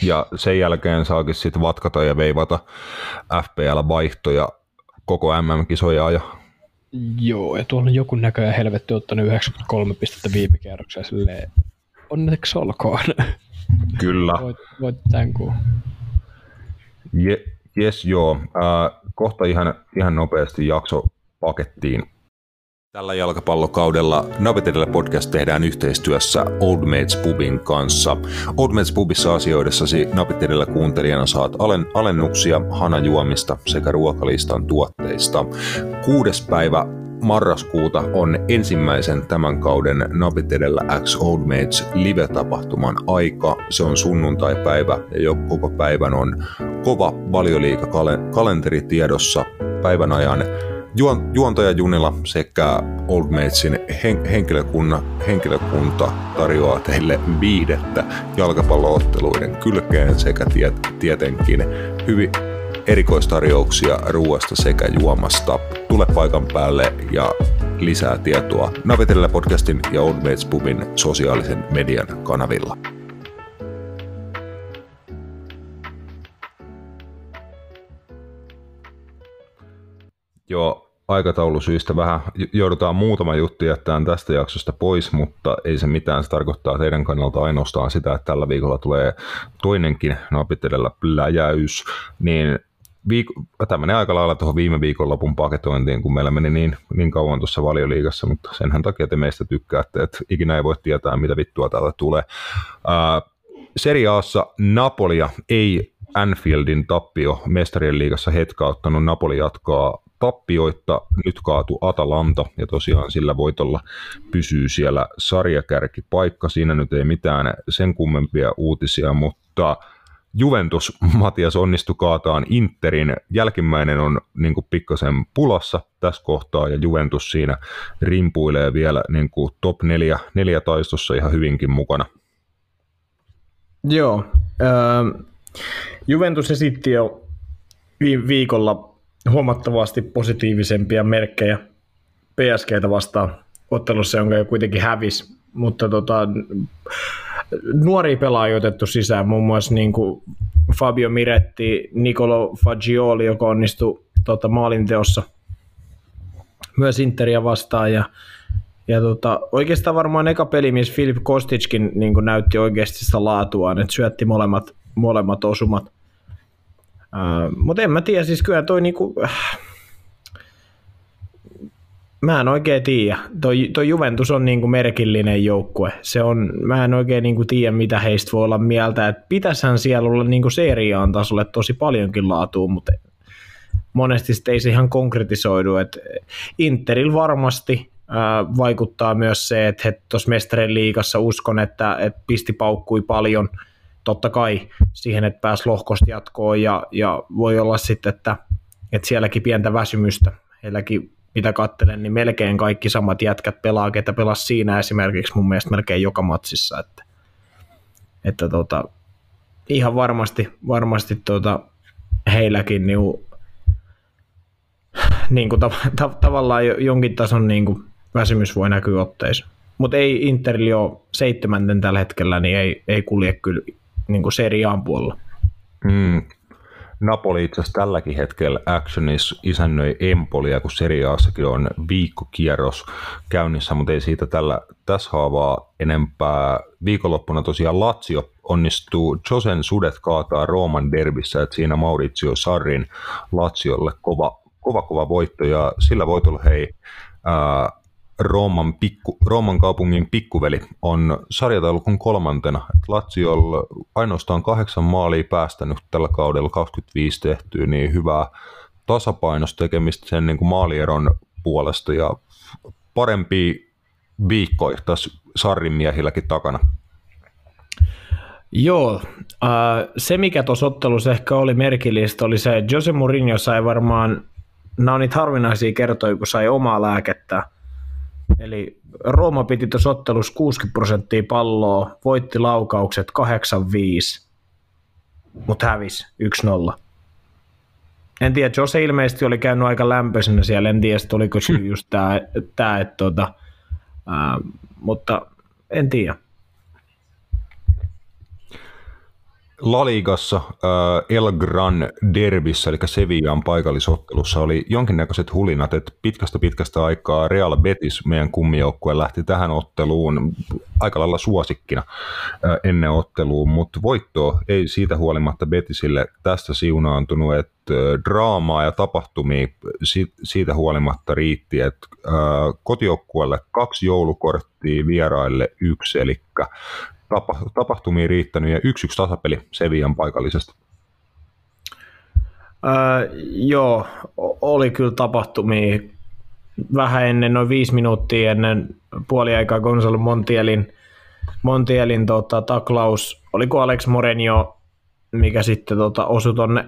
Ja sen jälkeen saakin sitten vatkata ja veivata FPL-vaihtoja koko MM-kisoja ja Joo, ja tuolla on joku näköjään helvetti ottanut 93 pistettä viime kierroksella silleen, onneksi olkoon. Kyllä. Voit, voit tämän kuun. Je, yes, joo. Äh, kohta ihan, ihan nopeasti jakso pakettiin. Tällä jalkapallokaudella Napitedellä podcast tehdään yhteistyössä Old Mates Pubin kanssa. Old Mates Pubissa asioidessasi Napitedellä kuuntelijana saat alen, alennuksia hanajuomista sekä ruokalistan tuotteista. Kuudes päivä marraskuuta on ensimmäisen tämän kauden Napit edellä X Old Mates live-tapahtuman aika. Se on sunnuntai-päivä ja koko päivän on kova valioliika-kalenteri tiedossa päivän ajan. Juon, juontaja Junila sekä Old Matesin hen, henkilökunta, henkilökunta tarjoaa teille viidettä jalkapallootteluiden kylkeen sekä tiet, tietenkin hyvin erikoistarjouksia ruoasta sekä juomasta. Tule paikan päälle ja lisää tietoa Navitella podcastin ja Old Mates Pubin sosiaalisen median kanavilla. Joo, aikataulusyistä vähän joudutaan muutama juttu jättämään tästä jaksosta pois, mutta ei se mitään. Se tarkoittaa teidän kannalta ainoastaan sitä, että tällä viikolla tulee toinenkin napitelellä pläjäys, niin viik- tämä menee aika lailla tuohon viime viikonlopun paketointiin, kun meillä meni niin, niin kauan tuossa valioliigassa, mutta senhän takia te meistä tykkäätte, että ikinä ei voi tietää, mitä vittua täältä tulee. Ää, Serie Aassa Napolia ei Anfieldin tappio mestarien liigassa hetkauttanut. Napoli jatkaa tappioita. Nyt kaatu Atalanta ja tosiaan sillä voitolla pysyy siellä sarjakärkipaikka. Siinä nyt ei mitään sen kummempia uutisia, mutta Juventus, Matias onnistui kaataan Interin. Jälkimmäinen on niin pikkasen pulassa tässä kohtaa ja Juventus siinä rimpuilee vielä niin kuin top 4, neljä taistossa ihan hyvinkin mukana. Joo. Äh, Juventus esitti jo viikolla huomattavasti positiivisempia merkkejä PSGtä vastaan ottelussa, jonka jo kuitenkin hävisi, mutta tota, nuoria pelaajia otettu sisään, muun muassa niin kuin Fabio Miretti, Nicolo Fagioli, joka onnistui tota, maalinteossa myös Interia vastaan ja ja tota, oikeastaan varmaan eka peli, missä Filip Kostitskin niin näytti oikeasti sitä laatuaan, että syötti molemmat, molemmat osumat. Uh, Mutta en mä tiedä, siis kyllä toi niinku, äh, mä en oikein tiedä. Toi, toi Juventus on niinku merkillinen joukkue. Se on, mä en oikein niinku tiedä, mitä heistä voi olla mieltä. Et pitäisihän siellä olla niinku seriaan tasolle tosi paljonkin laatua, mutta monesti ei se ihan konkretisoidu. Et Interil varmasti vaikuttaa myös se, että he tuossa mestarien liigassa uskon, että, että pisti paukkui paljon totta kai siihen, että pääsi lohkosta jatkoon ja, ja voi olla sitten, että, että sielläkin pientä väsymystä. Heilläkin mitä kattelen, niin melkein kaikki samat jätkät pelaa, ketä pelas siinä esimerkiksi mun mielestä melkein joka matsissa, että, että tota, ihan varmasti, varmasti tota, heilläkin niin, niin kuin, ta, ta, tavallaan jonkin tason niin kuin, väsymys voi näkyä otteissa. Mutta ei Interli ole seitsemänten tällä hetkellä, niin ei, ei kulje kyllä niin kuin seriaan puolella. Mm. Napoli itse asiassa tälläkin hetkellä Actionis isännöi Empolia, kun seriaassakin on viikkokierros käynnissä, mutta ei siitä tällä, tässä haavaa enempää. Viikonloppuna tosiaan Lazio onnistuu Josen sudet kaataa Rooman derbissä, että siinä Maurizio Sarrin Laziolle kova, kova, kova voitto, ja sillä voitolla hei ää, Rooman, pikku, Rooman kaupungin pikkuveli on sarjataulukon kolmantena. Lazio ainoastaan kahdeksan maalia päästänyt tällä kaudella 25 tehtyä, niin hyvää tasapainosta tekemistä sen niin kuin maalieron puolesta ja parempi viikko tässä Sarrin miehilläkin takana. Joo, äh, se mikä tuossa ottelussa ehkä oli merkillistä oli se, että Jose Mourinho sai varmaan, nämä on niitä harvinaisia kertoja, kun sai omaa lääkettä, Eli Rooma piti tuossa ottelussa 60 prosenttia palloa, voitti laukaukset 8-5, mutta hävisi 1-0. En tiedä, Jose ilmeisesti oli käynyt aika lämpöisenä siellä, en tiedä, oliko syy just tämä, tämä että tota, ää, mutta en tiedä. La Ligassa äh, El Gran Derbissä, eli Sevillaan paikallisottelussa, oli jonkinnäköiset hulinat, että pitkästä pitkästä aikaa Real Betis, meidän kummijoukkue, lähti tähän otteluun aika lailla suosikkina äh, ennen otteluun, mutta voitto ei siitä huolimatta Betisille tästä siunaantunut, että äh, draamaa ja tapahtumia siitä huolimatta riitti, että kotijoukkueelle kaksi joulukorttia, vieraille yksi, eli tapahtumia riittänyt ja yksi yksi tasapeli Sevian paikallisesta. Öö, joo, oli kyllä tapahtumia vähän ennen, noin viisi minuuttia ennen puoliaikaa Gonzalo Montielin, Montielin tota, taklaus. Oliko Alex Morenio, mikä sitten tota, osui tuonne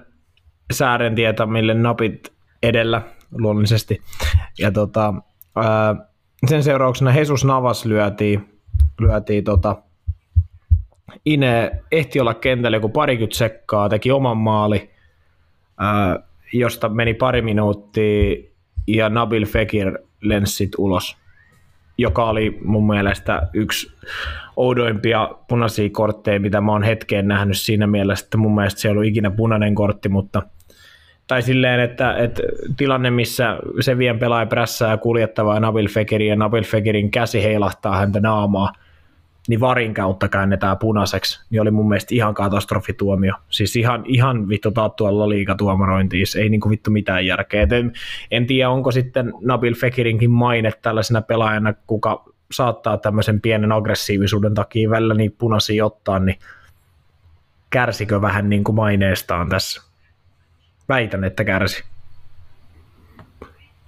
säären tietämille napit edellä luonnollisesti. Ja tota, öö, sen seurauksena Jesus Navas lyötiin, lyötiin tota, Ine ehti olla kentällä joku parikymmentä sekkaa, teki oman maali, ää, josta meni pari minuuttia ja Nabil Fekir lensi ulos, joka oli mun mielestä yksi oudoimpia punaisia kortteja, mitä mä oon hetkeen nähnyt siinä mielessä, että mun mielestä se ei ollut ikinä punainen kortti, mutta tai silleen, että, että tilanne, missä se vien pelaaja prässää kuljettavaa Nabil Fekirin ja Nabil Fekirin käsi heilahtaa häntä naamaa, niin varin kautta käännetään punaiseksi, niin oli mun mielestä ihan katastrofituomio. Siis ihan, ihan vittu taattua liikatuomarointiin, ei niinku vittu mitään järkeä. Et en, en tiedä, onko sitten Nabil Fekirinkin maine tällaisena pelaajana, kuka saattaa tämmöisen pienen aggressiivisuuden takia välillä niin punaisia ottaa, niin kärsikö vähän niin kuin maineestaan tässä? Väitän, että kärsi.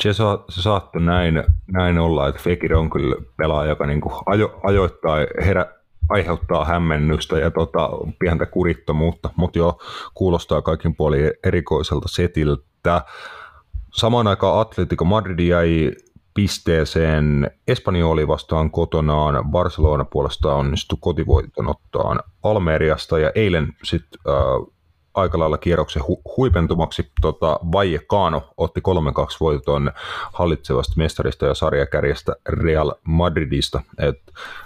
Se, sa, se saattoi näin, näin olla, että Fekir on kyllä pelaaja, joka niin ajo, ajoittaa herä, aiheuttaa hämmennystä ja tota, pientä kurittomuutta, mutta jo kuulostaa kaikin puolin erikoiselta setiltä. Samaan aikaan Atletico Madrid jäi pisteeseen. Espanjoli vastaan kotonaan, Barcelona puolestaan onnistui kotivoiton ottaan Almeriasta. Ja eilen sitten äh, aika lailla kierroksen hu- huipentumaksi tota, Vaje Kaano otti 3-2 voiton hallitsevasta mestarista ja sarjakärjestä Real Madridista. Et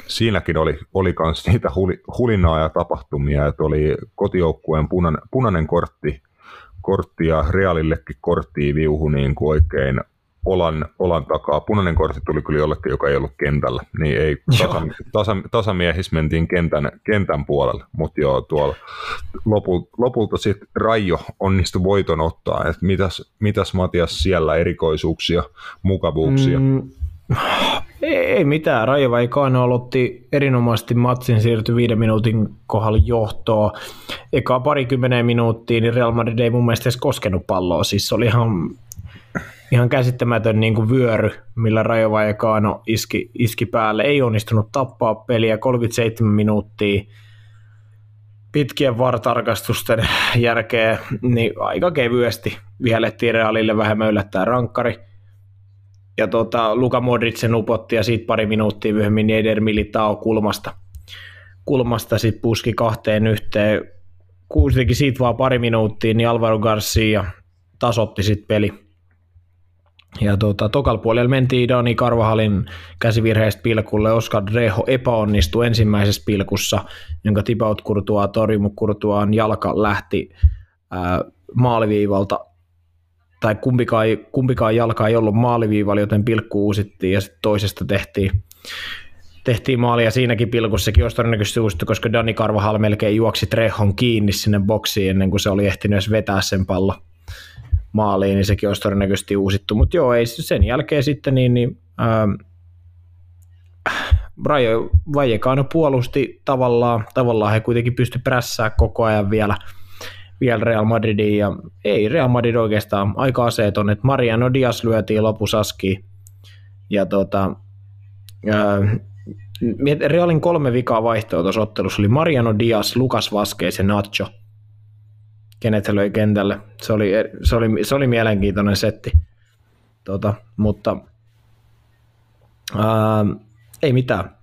siinäkin oli, oli kans niitä huli, hulinaa ja tapahtumia, että oli kotijoukkueen punan, punainen kortti, kortti ja Realillekin korttia viuhu niin kuin oikein olan, olan takaa. Punainen kortti tuli kyllä jollekin, joka ei ollut kentällä, niin ei tasa, tasa, tasamiehis mentiin kentän, kentän puolelle, mutta joo, tuolla lopulta, lopulta sitten Raijo onnistui voiton ottaa, että mitäs, mitäs Matias siellä erikoisuuksia, mukavuuksia? Mm, ei, ei mitään, Raijo Väikaano aloitti erinomaisesti matsin, siirtyi viiden minuutin kohdalla johtoa. Eka parikymmeneen minuuttia, niin Real Madrid ei mun mielestä edes koskenut palloa, siis se oli ihan ihan käsittämätön niin kuin vyöry, millä Rajo Vallecano iski, iski päälle. Ei onnistunut tappaa peliä 37 minuuttia pitkien vartarkastusten jälkeen, niin aika kevyesti vihellettiin Realille vähän yllättää rankkari. Ja tota, Luka Modricen upotti ja siitä pari minuuttia myöhemmin Eder Militao kulmasta, kulmasta sit puski kahteen yhteen. Kuitenkin siitä vaan pari minuuttia, niin Alvaro Garcia tasotti sitten peli ja tuota, tokal puolella mentiin Dani Karvahalin käsivirheestä pilkulle. Oscar Dreho epäonnistui ensimmäisessä pilkussa, jonka Tibaut Kurtua Kurtuaan jalka lähti ää, maaliviivalta tai kumpikaan, kumpikaan jalka ei ollut maaliviivalla, joten pilkku uusittiin ja sitten toisesta tehtiin, tehtiin maali ja siinäkin pilkussakin olisi todennäköisesti uusittu, koska Dani Karvahal melkein juoksi Trehon kiinni sinne boksiin ennen kuin se oli ehtinyt edes vetää sen pallo maaliin, niin sekin olisi todennäköisesti uusittu. Mutta joo, ei sen jälkeen sitten niin, niin ähm, Rajo Vajekano puolusti tavallaan, tavallaan he kuitenkin pysty prässää koko ajan vielä, vielä Real Madridin ja ei Real Madrid oikeastaan. Aika aseeton, että Mariano Diaz lyötiin lopusaskiin ja tota, äh, Realin kolme vikaa vaihtoa tuossa ottelussa oli Mariano Diaz, Lukas Vasquez ja Nacho – kenet se löi kentälle. Se oli, se oli, se oli mielenkiintoinen setti. Tota, mutta ää, ei mitään.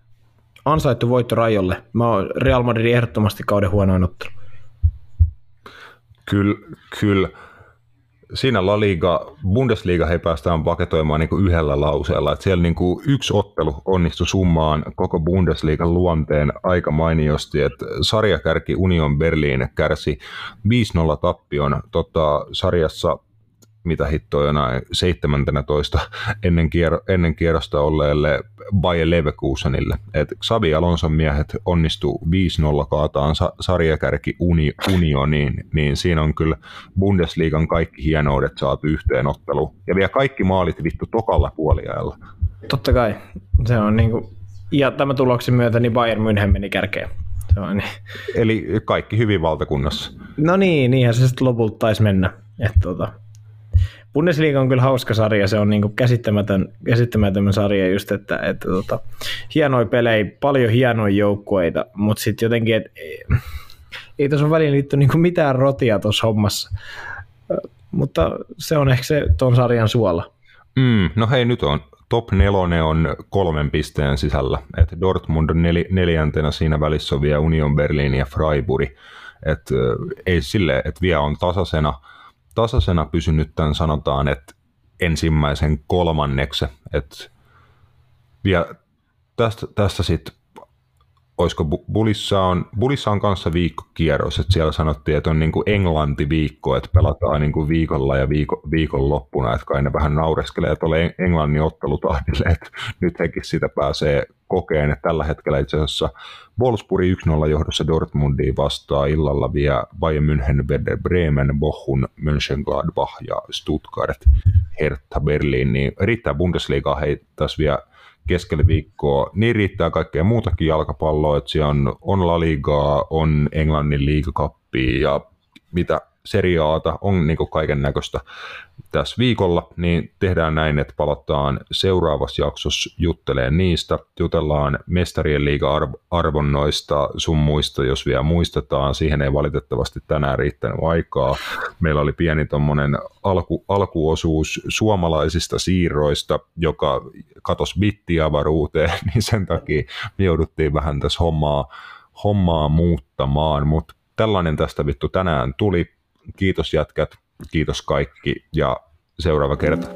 Ansaittu voitto Rajolle. Mä oon Real Madridin ehdottomasti kauden huonoin ottelu. Kyllä, kyllä siinä La Liga, Bundesliga he päästään paketoimaan niin yhdellä lauseella, että siellä niin kuin yksi ottelu onnistui summaan koko Bundesliigan luonteen aika mainiosti, että sarjakärki Union Berlin kärsi 5-0 tappion tota, sarjassa mitä hittoa jonain 17 ennen, kier- ennen kierrosta olleelle Bayer Leverkusenille. Et Xabi Alonson miehet onnistu 5-0 kaataan sa- sarjakärki uni- unioniin, niin siinä on kyllä Bundesliigan kaikki hienoudet saatu yhteen otteluun. Ja vielä kaikki maalit vittu tokalla puoliajalla. Totta kai. Se on niinku, ja tämä tuloksen myötä niin Bayern München meni kärkeen. Se on niin. Eli kaikki hyvin valtakunnassa. No niin, niinhän se sitten lopulta taisi mennä. Että tota, Bundesliga on kyllä hauska sarja, se on niin käsittämätön, käsittämätön sarja just, että, että tota, hienoja pelejä, paljon hienoja joukkueita, mutta sitten jotenkin, että ei, ei tuossa väliin liitty niin mitään rotia tuossa hommassa, mutta se on ehkä se tuon sarjan suola. Mm, no hei, nyt on. Top nelonen on kolmen pisteen sisällä, että Dortmund on nel, neljäntenä, siinä välissä on vielä Union Berlin ja Freiburg, että ei sille, että vielä on tasaisena – tasaisena pysynyt tämän sanotaan, että ensimmäisen kolmanneksi, että vielä tästä, tästä sitten olisiko Bulissa on, Bulissa on kanssa viikkokierros, että siellä sanottiin, että on niin kuin Englanti-viikko, että pelataan niin kuin viikolla ja viikon, viikonloppuna, että kai ne vähän naureskelee tuolle Englannin ottelutahdille, että nyt hekin sitä pääsee kokeen, että tällä hetkellä itse asiassa Wolfsburg 1-0 johdossa Dortmundiin vastaa illalla vielä Bayern München, Werder Bremen, Bochum, Mönchengladbach ja Stuttgart, Hertha Berlin, niin riittää Bundesliga hei taas vielä keskellä viikkoa, niin riittää kaikkea muutakin jalkapalloa, että siellä on, on La Ligaa, on Englannin liigakappi ja mitä seriaata, on niin kaiken näköistä tässä viikolla, niin tehdään näin, että palataan seuraavassa jaksossa jutteleen niistä. Jutellaan mestarien liiga-arvonnoista, sun muista, jos vielä muistetaan. Siihen ei valitettavasti tänään riittänyt aikaa. Meillä oli pieni tuommoinen alku, alkuosuus suomalaisista siirroista, joka katosi bittiavaruuteen, niin sen takia me jouduttiin vähän tässä hommaa, hommaa muuttamaan, mutta tällainen tästä vittu tänään tuli. Kiitos jätkät, kiitos kaikki ja seuraava kerta.